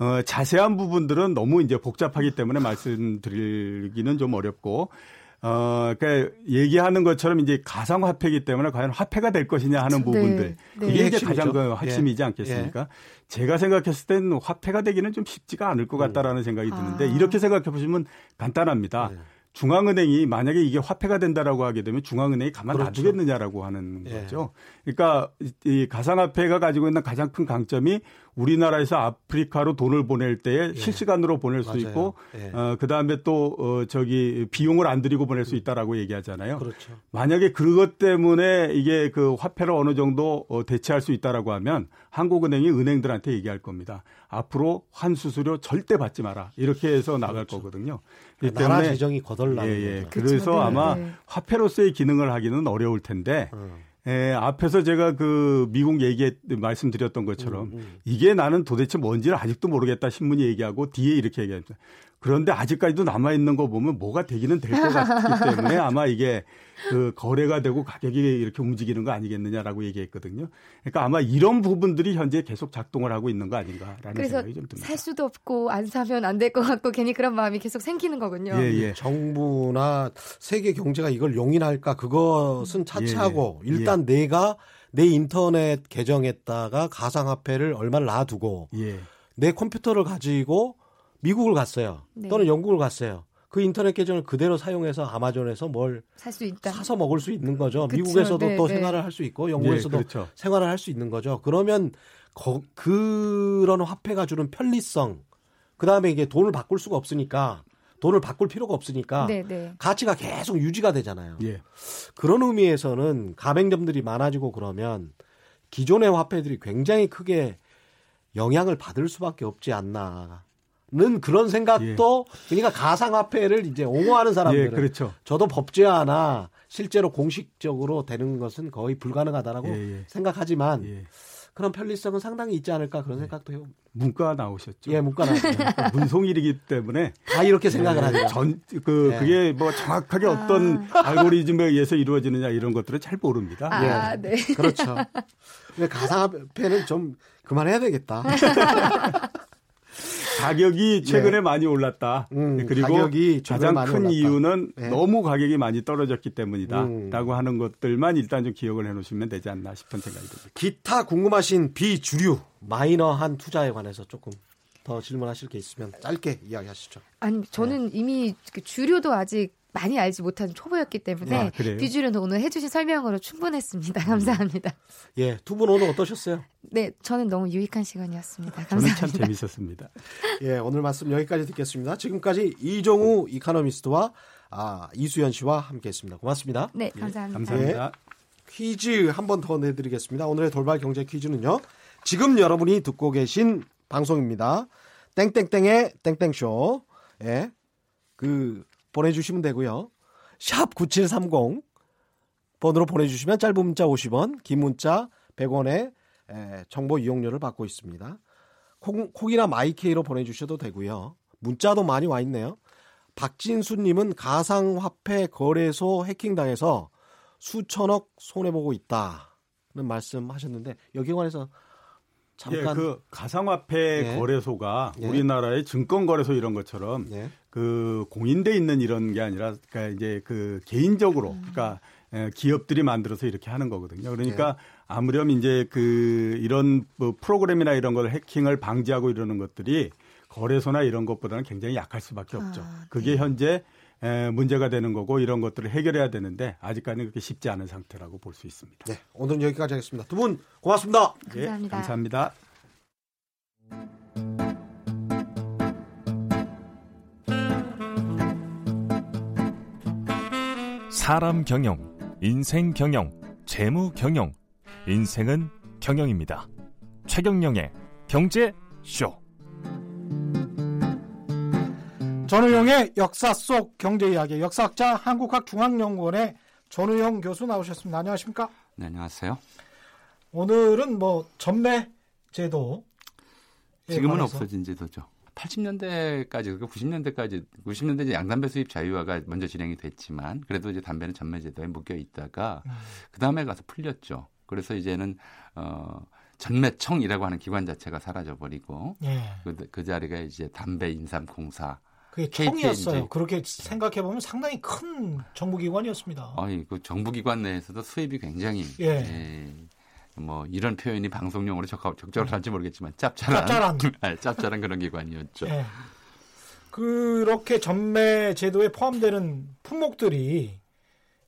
어, 자세한 부분들은 너무 이제 복잡하기 때문에 말씀드리기는 좀 어렵고, 어, 그 얘기하는 것처럼 이제 가상 화폐이기 때문에 과연 화폐가 될 것이냐 하는 네, 부분들. 네. 그게 그게 이제 가장 핵심이죠. 그 핵심이지 예. 않겠습니까? 제가 생각했을 땐 화폐가 되기는 좀 쉽지가 않을 것 같다라는 생각이 드는데 아. 이렇게 생각해 보시면 간단합니다. 네. 중앙은행이 만약에 이게 화폐가 된다라고 하게 되면 중앙은행이 가만 그렇죠. 놔두겠느냐라고 하는 예. 거죠. 그러니까 이 가상화폐가 가지고 있는 가장 큰 강점이 우리나라에서 아프리카로 돈을 보낼 때에 실시간으로 보낼 수 예. 맞아요. 있고 예. 어 그다음에 또 어, 저기 비용을 안 들이고 보낼 수 있다라고 얘기하잖아요. 그렇죠. 만약에 그것 때문에 이게 그 화폐를 어느 정도 어, 대체할 수 있다라고 하면 한국은행이 은행들한테 얘기할 겁니다. 앞으로 환수수료 절대 받지 마라. 이렇게 해서 나갈 거거든요. 그렇기 그러니까 나라 재정이 거덜나는 예, 예. 그래서 네, 아마 네. 화폐로서의 기능을 하기는 어려울 텐데 어. 예, 앞에서 제가 그 미국 얘기 말씀드렸던 것처럼 음, 음. 이게 나는 도대체 뭔지를 아직도 모르겠다 신문이 얘기하고 뒤에 이렇게 얘기합니다. 그런데 아직까지도 남아 있는 거 보면 뭐가 되기는 될 것 같기 때문에 (laughs) 아마 이게 그 거래가 되고 가격이 이렇게 움직이는 거 아니겠느냐라고 얘기했거든요. 그러니까 아마 이런 부분들이 현재 계속 작동을 하고 있는 거 아닌가라는 생각이 좀 듭니다. 살 수도 없고 안 사면 안 될 것 같고 괜히 그런 마음이 계속 생기는 거군요. 예, 예. 정부나 세계 경제가 이걸 용인할까 그것은 차치하고 예, 예. 일단 내가 내 인터넷 계정에다가 가상화폐를 얼마를 놔두고 예. 내 컴퓨터를 가지고 미국을 갔어요. 네. 또는 영국을 갔어요. 그 인터넷 계정을 그대로 사용해서 아마존에서 뭘 살 수 있다. 사서 먹을 수 있는 거죠. 그쵸. 미국에서도 네, 또 네. 생활을 할 수 있고 영국에서도 예, 그렇죠. 생활을 할 수 있는 거죠. 그러면 거- 그런 화폐가 주는 편리성, 그 다음에 이게 돈을 바꿀 수가 없으니까 돈을 바꿀 필요가 없으니까 네, 네. 가치가 계속 유지가 되잖아요. 예. 그런 의미에서는 가맹점들이 많아지고 그러면 기존의 화폐들이 굉장히 크게 영향을 받을 수밖에 없지 않나 는 그런 생각도 그러니까 가상화폐를 이제 옹호하는 사람들은 예, 그렇죠. 저도 법제화나 실제로 공식적으로 되는 것은 거의 불가능하다라고 예, 예. 생각하지만 예. 그런 편리성은 상당히 있지 않을까 그런 생각도 해요. 문과 나오셨죠. 예, 문과 나왔죠. (laughs) 문송일이기 때문에 다 이렇게 생각을 하죠. 전그 네. 그게 뭐 정확하게 어떤 알고리즘에 의해서 이루어지느냐 이런 것들은 잘 모릅니다. 아, 예. 네. 그렇죠. 근데 가상화폐는 좀 그만해야 되겠다. (laughs) 가격이 최근에 많이 올랐다. 네. 음, 그리고 가장 많이 큰 올랐다. 이유는 네. 너무 가격이 많이 떨어졌기 때문이다. 음. 라고 하는 것들만 일단 좀 기억을 해 놓으시면 되지 않나 싶은 생각이 듭니다. 기타 궁금하신 비주류 마이너한 투자에 관해서 조금 더 질문하실 게 있으면 짧게 이야기하시죠. 아니 저는 이미 그 주류도 아직 많이 알지 못한 초보였기 때문에 아? 비주류는 오늘 해주신 설명으로 충분했습니다. 감사합니다. 예, 두 분 오늘 어떠셨어요? 네, 저는 너무 유익한 시간이었습니다. 저는 참 감사합니다. 재밌었습니다. (laughs) 예, 오늘 말씀 여기까지 듣겠습니다. 지금까지 이종우 이카노미스트와 아, 이수연 씨와 함께했습니다. 고맙습니다. 네, 감사합니다. 감사합니다. 퀴즈 한 번 더 내드리겠습니다. 오늘의 돌발 경제 퀴즈는요. 지금 여러분이 듣고 계신 방송입니다. 땡땡땡의 땡땡쇼. 예. 그, 보내주시면 되고요. 샵 9730 번으로 보내주시면 짧은 문자 50원, 긴 문자 100원의 정보 이용료를 받고 있습니다. 콩, 콩이나 마이케이로 보내주셔도 되고요. 문자도 많이 와 있네요. 박진수님은 가상화폐 거래소 해킹당해서 수천억 손해보고 있다는 말씀하셨는데 여기에 관해서 잠깐 예, 그 가상화폐 예. 거래소가 예. 우리나라의 증권거래소 이런 것처럼 네. 그 공인돼 있는 이런 게 아니라 그러니까 이제 그 개인적으로 그러니까 에, 기업들이 만들어서 이렇게 하는 거거든요. 그러니까 아무렴 이제 그 이런 뭐 프로그램이나 이런 걸 해킹을 방지하고 이러는 것들이 거래소나 이런 것보다는 굉장히 약할 수밖에 없죠. 아, 그게 현재 에, 문제가 되는 거고 이런 것들을 해결해야 되는데 아직까지는 그렇게 쉽지 않은 상태라고 볼 수 있습니다. 네, 오늘은 여기까지 하겠습니다. 두 분 고맙습니다. 예, 감사합니다. 감사합니다. 사람 경영, 인생 경영, 재무 경영. 인생은 경영입니다. 최경영의 경제 쇼. 전우용의 역사 속 경제 이야기 역사학자 한국학 중앙연구원의 전우용 교수 나오셨습니다. 안녕하십니까? 네, 안녕하세요. 오늘은 뭐 전매 제도 지금은 없어진 제도죠. 80년대까지 그리고 90년대까지 90년대 이제 양담배 수입 자유화가 먼저 진행이 됐지만 그래도 이제 담배는 전매 제도에 묶여 있다가 음. 그 다음에 가서 풀렸죠. 그래서 이제는 어 전매청이라고 하는 기관 자체가 사라져 버리고 예. 그, 그 자리가 이제 담배 인삼 공사 그게 KTN 청이었어요. 이제. 그렇게 생각해 보면 상당히 큰 정부기관이었습니다. 어이 그 정부기관 내에서도 수입이 굉장히 예. 예, 뭐 이런 표현이 방송용으로 적, 적절할지 모르겠지만 짭짤한 짭짤한. 아, (laughs) 짭짤한 그런 기관이었죠. 예. 그렇게 전매 제도에 포함되는 품목들이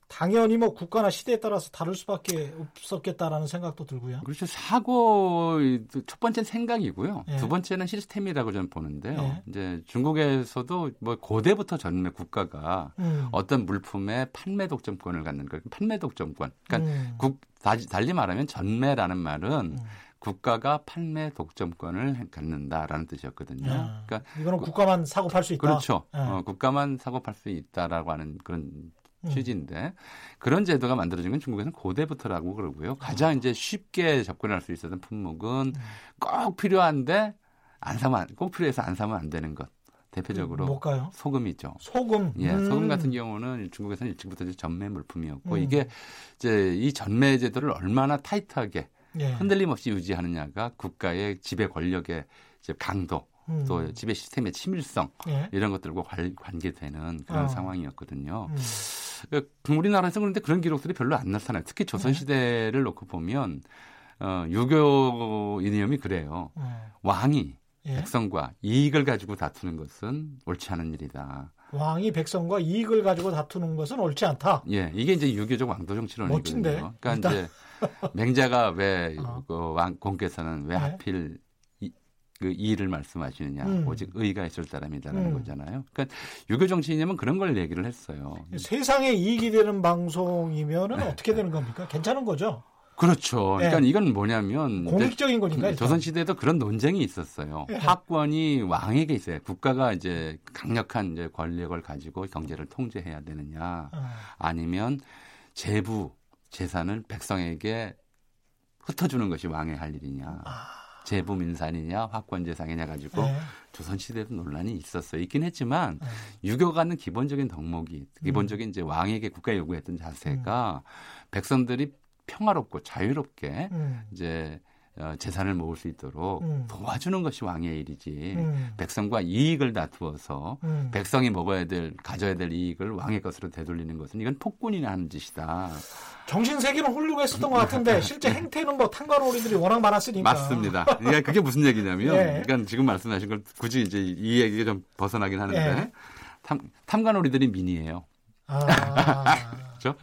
당연히 뭐 국가나 시대에 따라서 다를 수밖에 없었겠다라는 생각도 들고요. 그렇죠. 사고 첫 번째는 생각이고요. 예. 두 번째는 시스템이라고 저는 보는데요. 예. 이제 중국에서도 뭐 고대부터 전매 국가가 음. 어떤 물품의 판매 독점권을 갖는 거예요. 판매 독점권. 그러니까 음. 국 다- 달리 말하면 전매라는 말은 음. 국가가 판매 독점권을 갖는다라는 뜻이었거든요. 야, 그러니까 이거는 국가만 사고 팔 수 있다. 그렇죠. 예. 어, 국가만 사고 팔 수 있다라고 하는 그런 음. 취지인데 그런 제도가 만들어진 건 중국에서는 고대부터라고 그러고요. 가장 이제 쉽게 접근할 수 있었던 품목은 음. 꼭 필요한데 안 사면 안- 꼭 필요해서 안 사면 안 되는 것. 대표적으로 뭘까요? 소금이죠. 소금. 예, 음. 소금 같은 경우는 중국에서는 일찍부터 전매 물품이었고 음. 이게 이제 이 전매 제도를 얼마나 타이트하게 예. 흔들림 없이 유지하느냐가 국가의 지배 권력의 이제 강도 음. 또 지배 시스템의 치밀성 예. 이런 것들과 관, 관계되는 그런 어. 상황이었거든요. 음. 그 우리나라에서 그런데 그런 기록들이 별로 안 나타나요. 특히 네. 조선 시대를 놓고 보면 어, 유교 이념이 그래요. 예. 왕이 예. 백성과 이익을 가지고 다투는 것은 옳지 않은 일이다. 왕이 백성과 이익을 가지고 다투는 것은 옳지 않다. 예, 이게 이제 유교적 왕도 정치론이거든요. 멋진데? 그러니까 일단. 이제 맹자가 왜 (laughs) 어. 그 왕, 공께서는 왜 네. 하필 이, 그 이의를 말씀하시느냐. 음. 오직 의가 있을 사람이다라는 음. 거잖아요. 그러니까 유교 정치이념은 그런 걸 얘기를 했어요. 세상에 이익이 되는 방송이면은 어떻게 되는 겁니까? 괜찮은 거죠? 그렇죠. 네. 그러니까 이건 뭐냐면 공익적인 거니까. 조선 시대에도 그런 논쟁이 있었어요. 예. 화권이 왕에게 있어요. 국가가 이제 강력한 이제 권력을 가지고 경제를 통제해야 되느냐, 어. 아니면 재부 재산을 백성에게 흩어주는 것이 왕의 할 일이냐. 재부 민산이냐 확권 재상이냐 가지고 네. 조선 시대도 논란이 있었어요. 있긴 했지만 네. 유교가 는 기본적인 덕목이 기본적인 이제 왕에게 국가 요구했던 자세가 백성들이 평화롭고 자유롭게 음. 이제 어, 재산을 모을 수 있도록 음. 도와주는 것이 왕의 일이지. 음. 백성과 이익을 다투어서 음. 백성이 먹어야 될 가져야 될 이익을 왕의 것으로 되돌리는 것은 이건 폭군이 하는 짓이다. 정신 세계는 훌륭했었던 것 같은데 (laughs) 실제 행태는 뭐 탄관오리들이 워낙 많았으니까. 맞습니다. 그러니까 그게 무슨 얘기냐면, 예. 그러니까 지금 말씀하신 걸 굳이 이제 이 얘기가 좀 벗어나긴 하는데, 예. 탐, 탐관오리들이 민이에요. 아, (laughs) 그렇죠?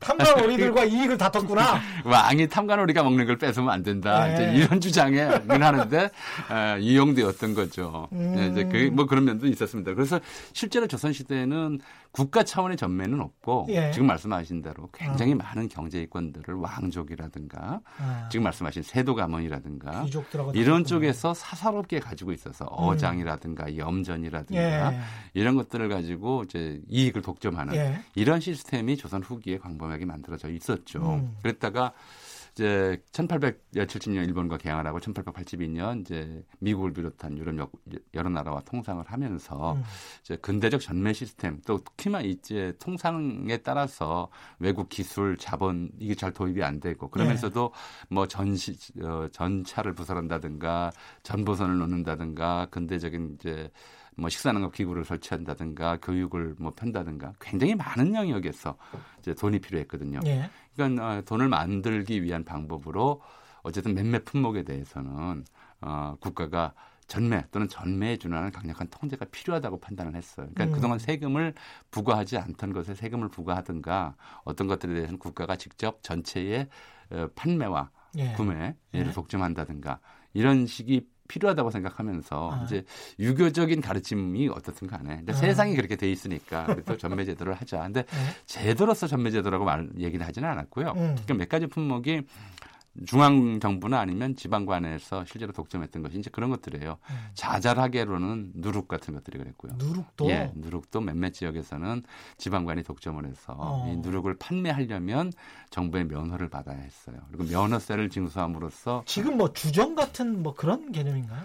탄관오리들과 이익을 다퉜구나. 왕이 탐관오리가 먹는 걸 뺏으면 안 된다. 예. 이제 이런 주장에는 하는데 어, 이용되었던 거죠. 음. 예, 이제 그 뭐 그런 면도 있었습니다. 그래서 실제로 조선 시대에는 국가 차원의 전매는 없고 예. 지금 말씀하신 대로 굉장히 많은 경제 이권들을 왕족이라든가 아, 지금 말씀하신 세도 가문이라든가 이런. 쪽에서 사사롭게 가지고 있어서 어장이라든가 염전이라든가 음. 예. 이런 것들을 가지고 이제 이익을 독점하는 예. 이런 시스템이 조선 후기에 광범위하게 만들어져 있었죠. 음. 그랬다가 이제 1870년 일본과 개항을 하고 1882년 이제 미국을 비롯한 유럽 여- 여러 나라와 통상을 하면서 음. 이제 근대적 전매 시스템 또 특히나 이제 통상에 따라서 외국 기술 자본 이게 잘 도입이 안 되고 그러면서도 뭐 전시 어, 전차를 부설한다든가 전보선을 놓는다든가 근대적인 이제 뭐 식사능력 기구를 설치한다든가 교육을 뭐 편다든가 굉장히 많은 영역에서 이제 돈이 필요했거든요. 예. 그러니까 어, 돈을 만들기 위한 방법으로 어쨌든 몇몇 품목에 대해서는 어, 국가가 전매 또는 전매에 준하는 강력한 통제가 필요하다고 판단을 했어요. 그러니까 음. 그동안 세금을 부과하지 않던 것에 세금을 부과하든가 어떤 것들에 대해서는 국가가 직접 전체의 어, 판매와 예. 구매 예. 를 독점한다든가 이런 식이 필요하다고 생각하면서 아. 이제 유교적인 가르침이 어떻든 간에 근데 아. 세상이 그렇게 돼 있으니까 또 전매 제도를 하자. 근데 예. 제도로서 전매 제도라고 말 얘기는 하지는 않았고요. 음. 그러니까 몇 가지 품목이 중앙 정부나 아니면 지방관에서 실제로 독점했던 것이 이제 그런 것들이에요. 음. 자잘하게로는 누룩 같은 것들이 그랬고요. 누룩도 예, 누룩도 몇몇 지역에서는 지방관이 독점을 해서 어. 이 누룩을 판매하려면 정부의 면허를 받아야 했어요. 그리고 면허세를 징수함으로써 지금 뭐 주정 같은 뭐 그런 개념인가요?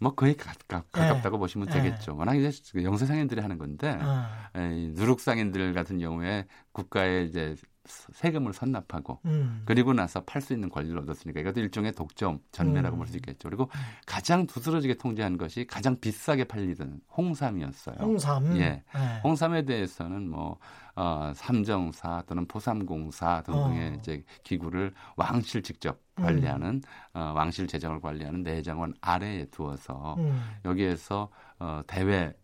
뭐 거의 가깝, 가깝다고 예. 보시면 예. 되겠죠. 워낙 이제 영세 상인들이 하는 건데 아, 이 누룩 상인들 같은 경우에 국가에 이제 세금을 선납하고 음. 그리고 나서 팔 수 있는 권리를 얻었으니까 이것도 일종의 독점 전매라고 음. 볼수 있겠죠. 그리고 가장 두드러지게 통제한 것이 가장 비싸게 팔리던 홍삼이었어요. 홍삼. 예. 예. 홍삼에 대해서는 뭐 어, 삼정사 또는 포삼공사 등등의 어. 이제 기구를 왕실 직접 관리하는 어, 왕실 재정을 관리하는 내장원 아래에 두어서 음. 여기에서 어, 대외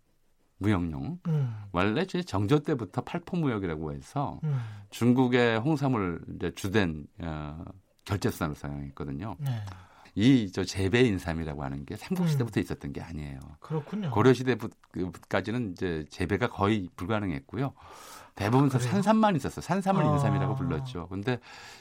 무역용 음. 원래 이제 정조 때부터 팔포 무역이라고 해서 음. 중국의 홍삼을 이제 주된 어, 결제수단으로 사용했거든요. 네. 이저 재배 인삼이라고 하는 게 음. 삼국시대부터 있었던 게 아니에요. 그렇군요. 고려시대까지는 이제 재배가 거의 불가능했고요. 대부분 다 그래요? 산삼만 있었어요. 산삼을 아. 인삼이라고 불렀죠. 근데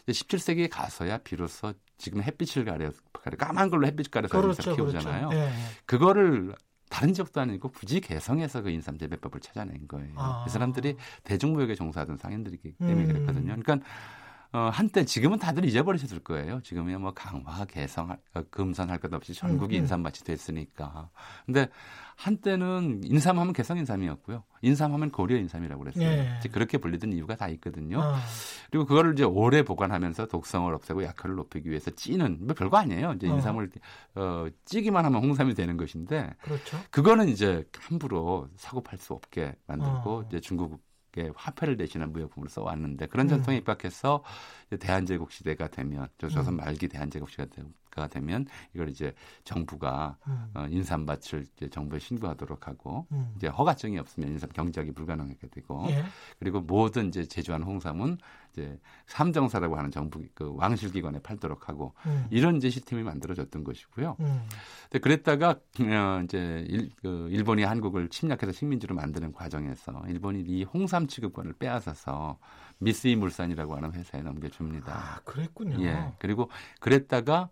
17세기에 가서야 비로소 지금 햇빛을 가려 까만 걸로 햇빛 가려서 인삼 그렇죠, 키우잖아요. 그렇죠. 예. 그거를 다른 지역도 아니고 굳이 개성해서 그 인삼 재배법을 찾아낸 거예요. 아. 이 사람들이 대중무역에 종사하던 상인들이기 때문에 음. 그랬거든요. 그러니까 어, 한때 지금은 다들 잊어버리셨을 거예요. 지금이야 뭐 강화, 개성, 어, 금산 할 것 없이 전국이 음, 음. 인삼밭이 됐으니까. 근데 한때는 인삼하면 개성 인삼이었고요. 인삼하면 고려 인삼이라고 그랬어요. 예. 이제 그렇게 불리던 이유가 다 있거든요. 아, 그리고 그거를 이제 오래 보관하면서 독성을 없애고 약효를 높이기 위해서 찌는 뭐 별거 아니에요. 이제 어. 인삼을 어, 찌기만 하면 홍삼이 되는 것인데 그렇죠. 그거는 이제 함부로 사고 팔 수 없게 만들고 어. 이제 중국의 화폐를 대신한 무역품으로 써왔는데 그런 음. 전통에 입각해서 이제 대한제국 시대가 되면 저 조선 음. 말기 대한제국 시대가 되면 이걸 이제 정부가 음. 어, 인삼밭을 이제 정부에 신고하도록 하고 음. 이제 허가증이 없으면 인삼 경작이 불가능하게 되고 예. 그리고 모든 이제 제조한 홍삼은 이제 삼정사라고 하는 정부 그 왕실 기관에 팔도록 하고 음. 이런 이제 시스템이 만들어졌던 것이고요. 음. 근데 그랬다가 어, 이제 일, 그 일본이 한국을 침략해서 식민지로 만드는 과정에서 일본이 이 홍삼 취급권을 빼앗아서 미쓰이 물산이라고 하는 회사에 넘겨줍니다. 아, 그랬군요. 예. 그리고 그랬다가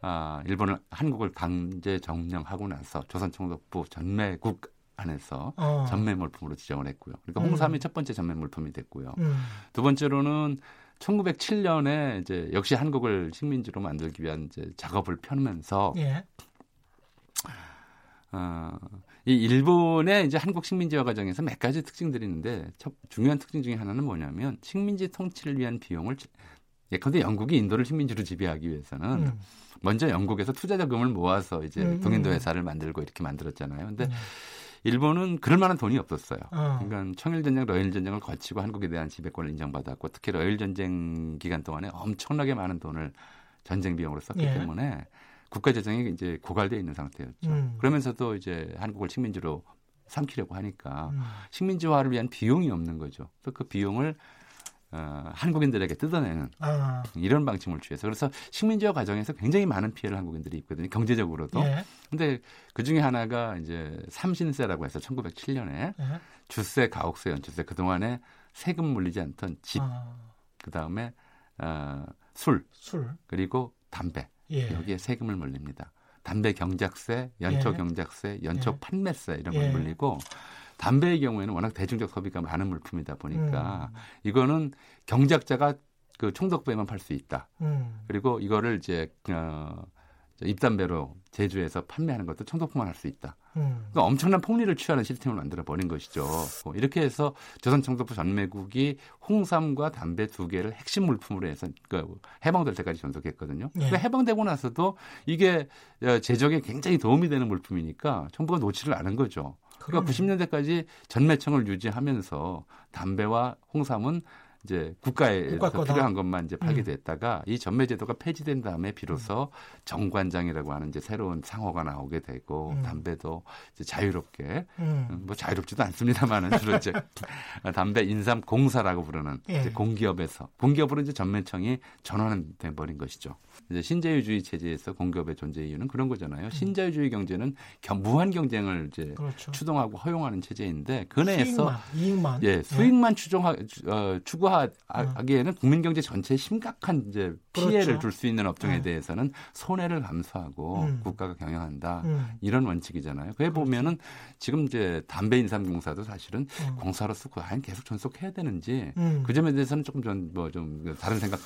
아, 일본을 한국을 강제 점령하고 나서 조선총독부 전매국 안에서 어. 전매 물품으로 지정을 했고요. 그러니까 음. 홍삼이 첫 번째 전매 물품이 됐고요. 음. 두 번째로는 1907년에 이제 역시 한국을 식민지로 만들기 위한 이제 작업을 펴면서 예. 어, 이 일본의 이제 한국 식민지화 과정에서 몇 가지 특징들이 있는데 첫, 중요한 특징 중에 하나는 뭐냐면 식민지 통치를 위한 비용을 예컨대 영국이 인도를 식민지로 지배하기 위해서는 음. 먼저 영국에서 투자 자금을 모아서 이제 음, 동인도 음. 회사를 만들고 이렇게 만들었잖아요. 근데 음. 일본은 그럴 만한 돈이 없었어요. 어. 그러니까 청일 전쟁, 러일 전쟁을 거치고 한국에 대한 지배권을 인정받았고 특히 러일 전쟁 기간 동안에 엄청나게 많은 돈을 전쟁 비용으로 썼기 예. 때문에 국가 재정이 이제 고갈돼 있는 상태였죠. 음. 그러면서도 이제 한국을 식민지로 삼키려고 하니까 음. 식민지화를 위한 비용이 없는 거죠. 그래서 그 비용을 어, 한국인들에게 뜯어내는 아. 이런 방침을 취해서 그래서 식민지화 과정에서 굉장히 많은 피해를 한국인들이 입거든요. 경제적으로도. 예. 근데 그 중에 하나가 이제 삼신세라고 해서 1907년에 예. 주세, 가옥세, 연주세 그동안에 세금 물리지 않던 집, 아. 그다음에 어, 술, 술. 그리고 담배 예. 여기에 세금을 물립니다. 담배 경작세, 연초 예. 경작세, 연초 예. 판매세 이런 예. 걸 물리고 담배의 경우에는 워낙 대중적 소비가 많은 물품이다 보니까 음. 이거는 경작자가 그 총독부에만 팔 수 있다. 음. 그리고 이거를 이제 어, 입담배로 제조해서 판매하는 것도 총독부만 할 수 있다. 음. 그러니까 엄청난 폭리를 취하는 시스템을 만들어 버린 것이죠. 어, 이렇게 해서 조선총독부 전매국이 홍삼과 담배 두 개를 핵심 물품으로 해서 그 해방될 때까지 존속했거든요. 예. 그러니까 해방되고 나서도 이게 어, 제조에 굉장히 도움이 되는 물품이니까 정부가 놓지를 않은 거죠. 그러니까 그러네. 90년대까지 전매청을 유지하면서 담배와 홍삼은 이제 국가에서 국가 거다. 필요한 것만 이제 팔게 음. 됐다가 이 전매제도가 폐지된 다음에 비로소 정관장이라고 하는 이제 새로운 상호가 나오게 되고 음. 담배도 이제 자유롭게 음. 음, 뭐 자유롭지도 않습니다만은 주로 이제 (laughs) 담배 인삼 공사라고 부르는 예. 이제 공기업에서 공기업으로 이제 전매청이 전환돼 버린 것이죠. 이제 신자유주의 체제에서 공기업의 존재 이유는 그런 거잖아요. 신자유주의 경제는 경- 무한 경쟁을 이제 그렇죠. 추동하고 허용하는 체제인데 그 내에서 수익만, 이익만. 예, 수익만 추종하, 어, 추구하기에는 국민 경제 전체에 심각한 이제 피해를 그렇죠. 줄수 있는 업종에 네. 대해서는 손해를 감수하고 음. 국가가 경영한다. 음. 이런 원칙이잖아요. 그에 보면은 지금 이제 담배 인삼공사도 사실은 음. 공사로서 과연 계속 존속해야 되는지 음. 그 점에 대해서는 조금 좀뭐좀 다른 생각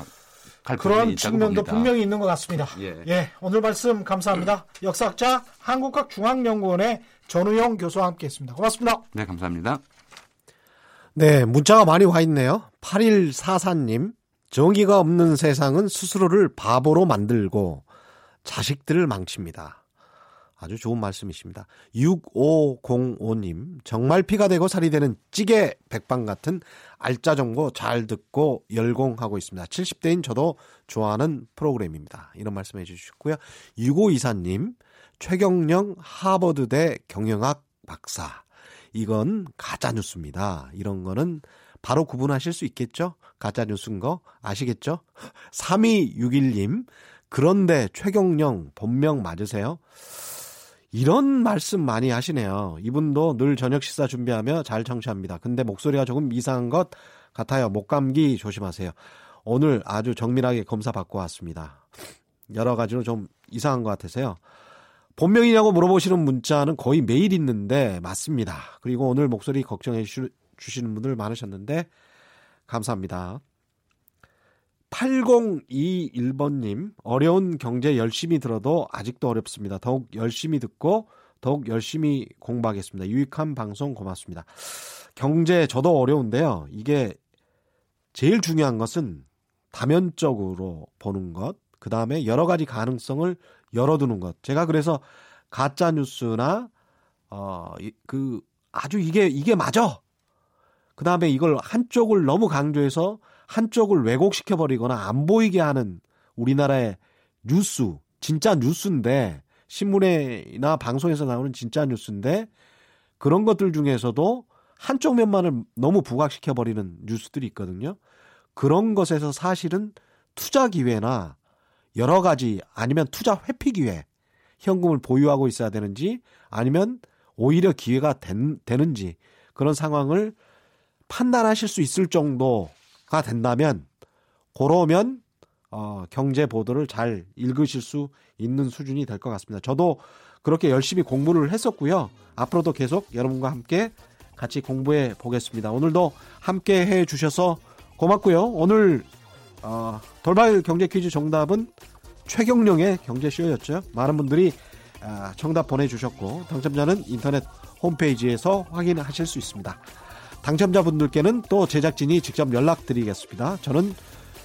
그런 측면도 봅니다. 분명히 있는 것 같습니다. 예. 예, 오늘 말씀 감사합니다. 역사학자 한국학중앙연구원의 전우영 교수와 함께했습니다. 고맙습니다. 네, 감사합니다. 네, 문자가 많이 와 있네요. 8144님, 정의가 없는 세상은 스스로를 바보로 만들고 자식들을 망칩니다. 아주 좋은 말씀이십니다. 6505님, 정말 피가 되고 살이 되는 찌개 백반 같은 알짜 정보 잘 듣고 열공하고 있습니다. 70대인 저도 좋아하는 프로그램입니다. 이런 말씀 해주셨고요. 6524님, 최경령 하버드대 경영학 박사. 이건 가짜 뉴스입니다. 이런 거는 바로 구분하실 수 있겠죠? 가짜 뉴스인 거 아시겠죠? 3261님, 그런데 최경령 본명 맞으세요? 이런 말씀 많이 하시네요. 이분도 늘 저녁 식사 준비하며 잘 청취합니다. 근데 목소리가 조금 이상한 것 같아요. 목감기 조심하세요. 오늘 아주 정밀하게 검사 받고 왔습니다. 여러 가지로 좀 이상한 것 같아서요. 본명이냐고 물어보시는 문자는 거의 매일 있는데 맞습니다. 그리고 오늘 목소리 걱정해 주, 주시는 분들 많으셨는데 감사합니다. 8021번님, 어려운 경제 열심히 들어도 아직도 어렵습니다. 더욱 열심히 듣고 더욱 열심히 공부하겠습니다. 유익한 방송 고맙습니다. 경제 저도 어려운데요. 이게 제일 중요한 것은 다면적으로 보는 것, 그 다음에 여러 가지 가능성을 열어두는 것. 제가 그래서 가짜 뉴스나 어그 아주 이게 이게 맞아. 그 다음에 이걸 한쪽을 너무 강조해서 한쪽을 왜곡시켜 버리거나 안 보이게 하는 우리나라의 뉴스, 진짜 뉴스인데 신문에나 방송에서 나오는 진짜 뉴스인데 그런 것들 중에서도 한쪽 면만을 너무 부각시켜 버리는 뉴스들이 있거든요. 그런 것에서 사실은 투자 기회나 여러 가지 아니면 투자 회피 기회, 현금을 보유하고 있어야 되는지 아니면 오히려 기회가 된, 되는지 그런 상황을 판단하실 수 있을 정도 가 된다면 그러면 어, 경제 보도를 잘 읽으실 수 있는 수준이 될 것 같습니다. 저도 그렇게 열심히 공부를 했었고요. 앞으로도 계속 여러분과 함께 같이 공부해 보겠습니다. 오늘도 함께 해 주셔서 고맙고요. 오늘 어, 돌발 경제 퀴즈 정답은 최경령의 경제쇼였죠. 많은 분들이 아, 정답 보내주셨고 당첨자는 인터넷 홈페이지에서 확인하실 수 있습니다. 당첨자분들께는 또 제작진이 직접 연락드리겠습니다. 저는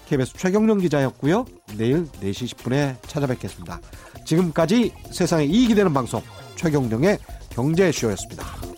KBS 최경령 기자였고요. 내일 4시 10분에 찾아뵙겠습니다. 지금까지 세상에 이익이 되는 방송 최경령의 경제쇼였습니다.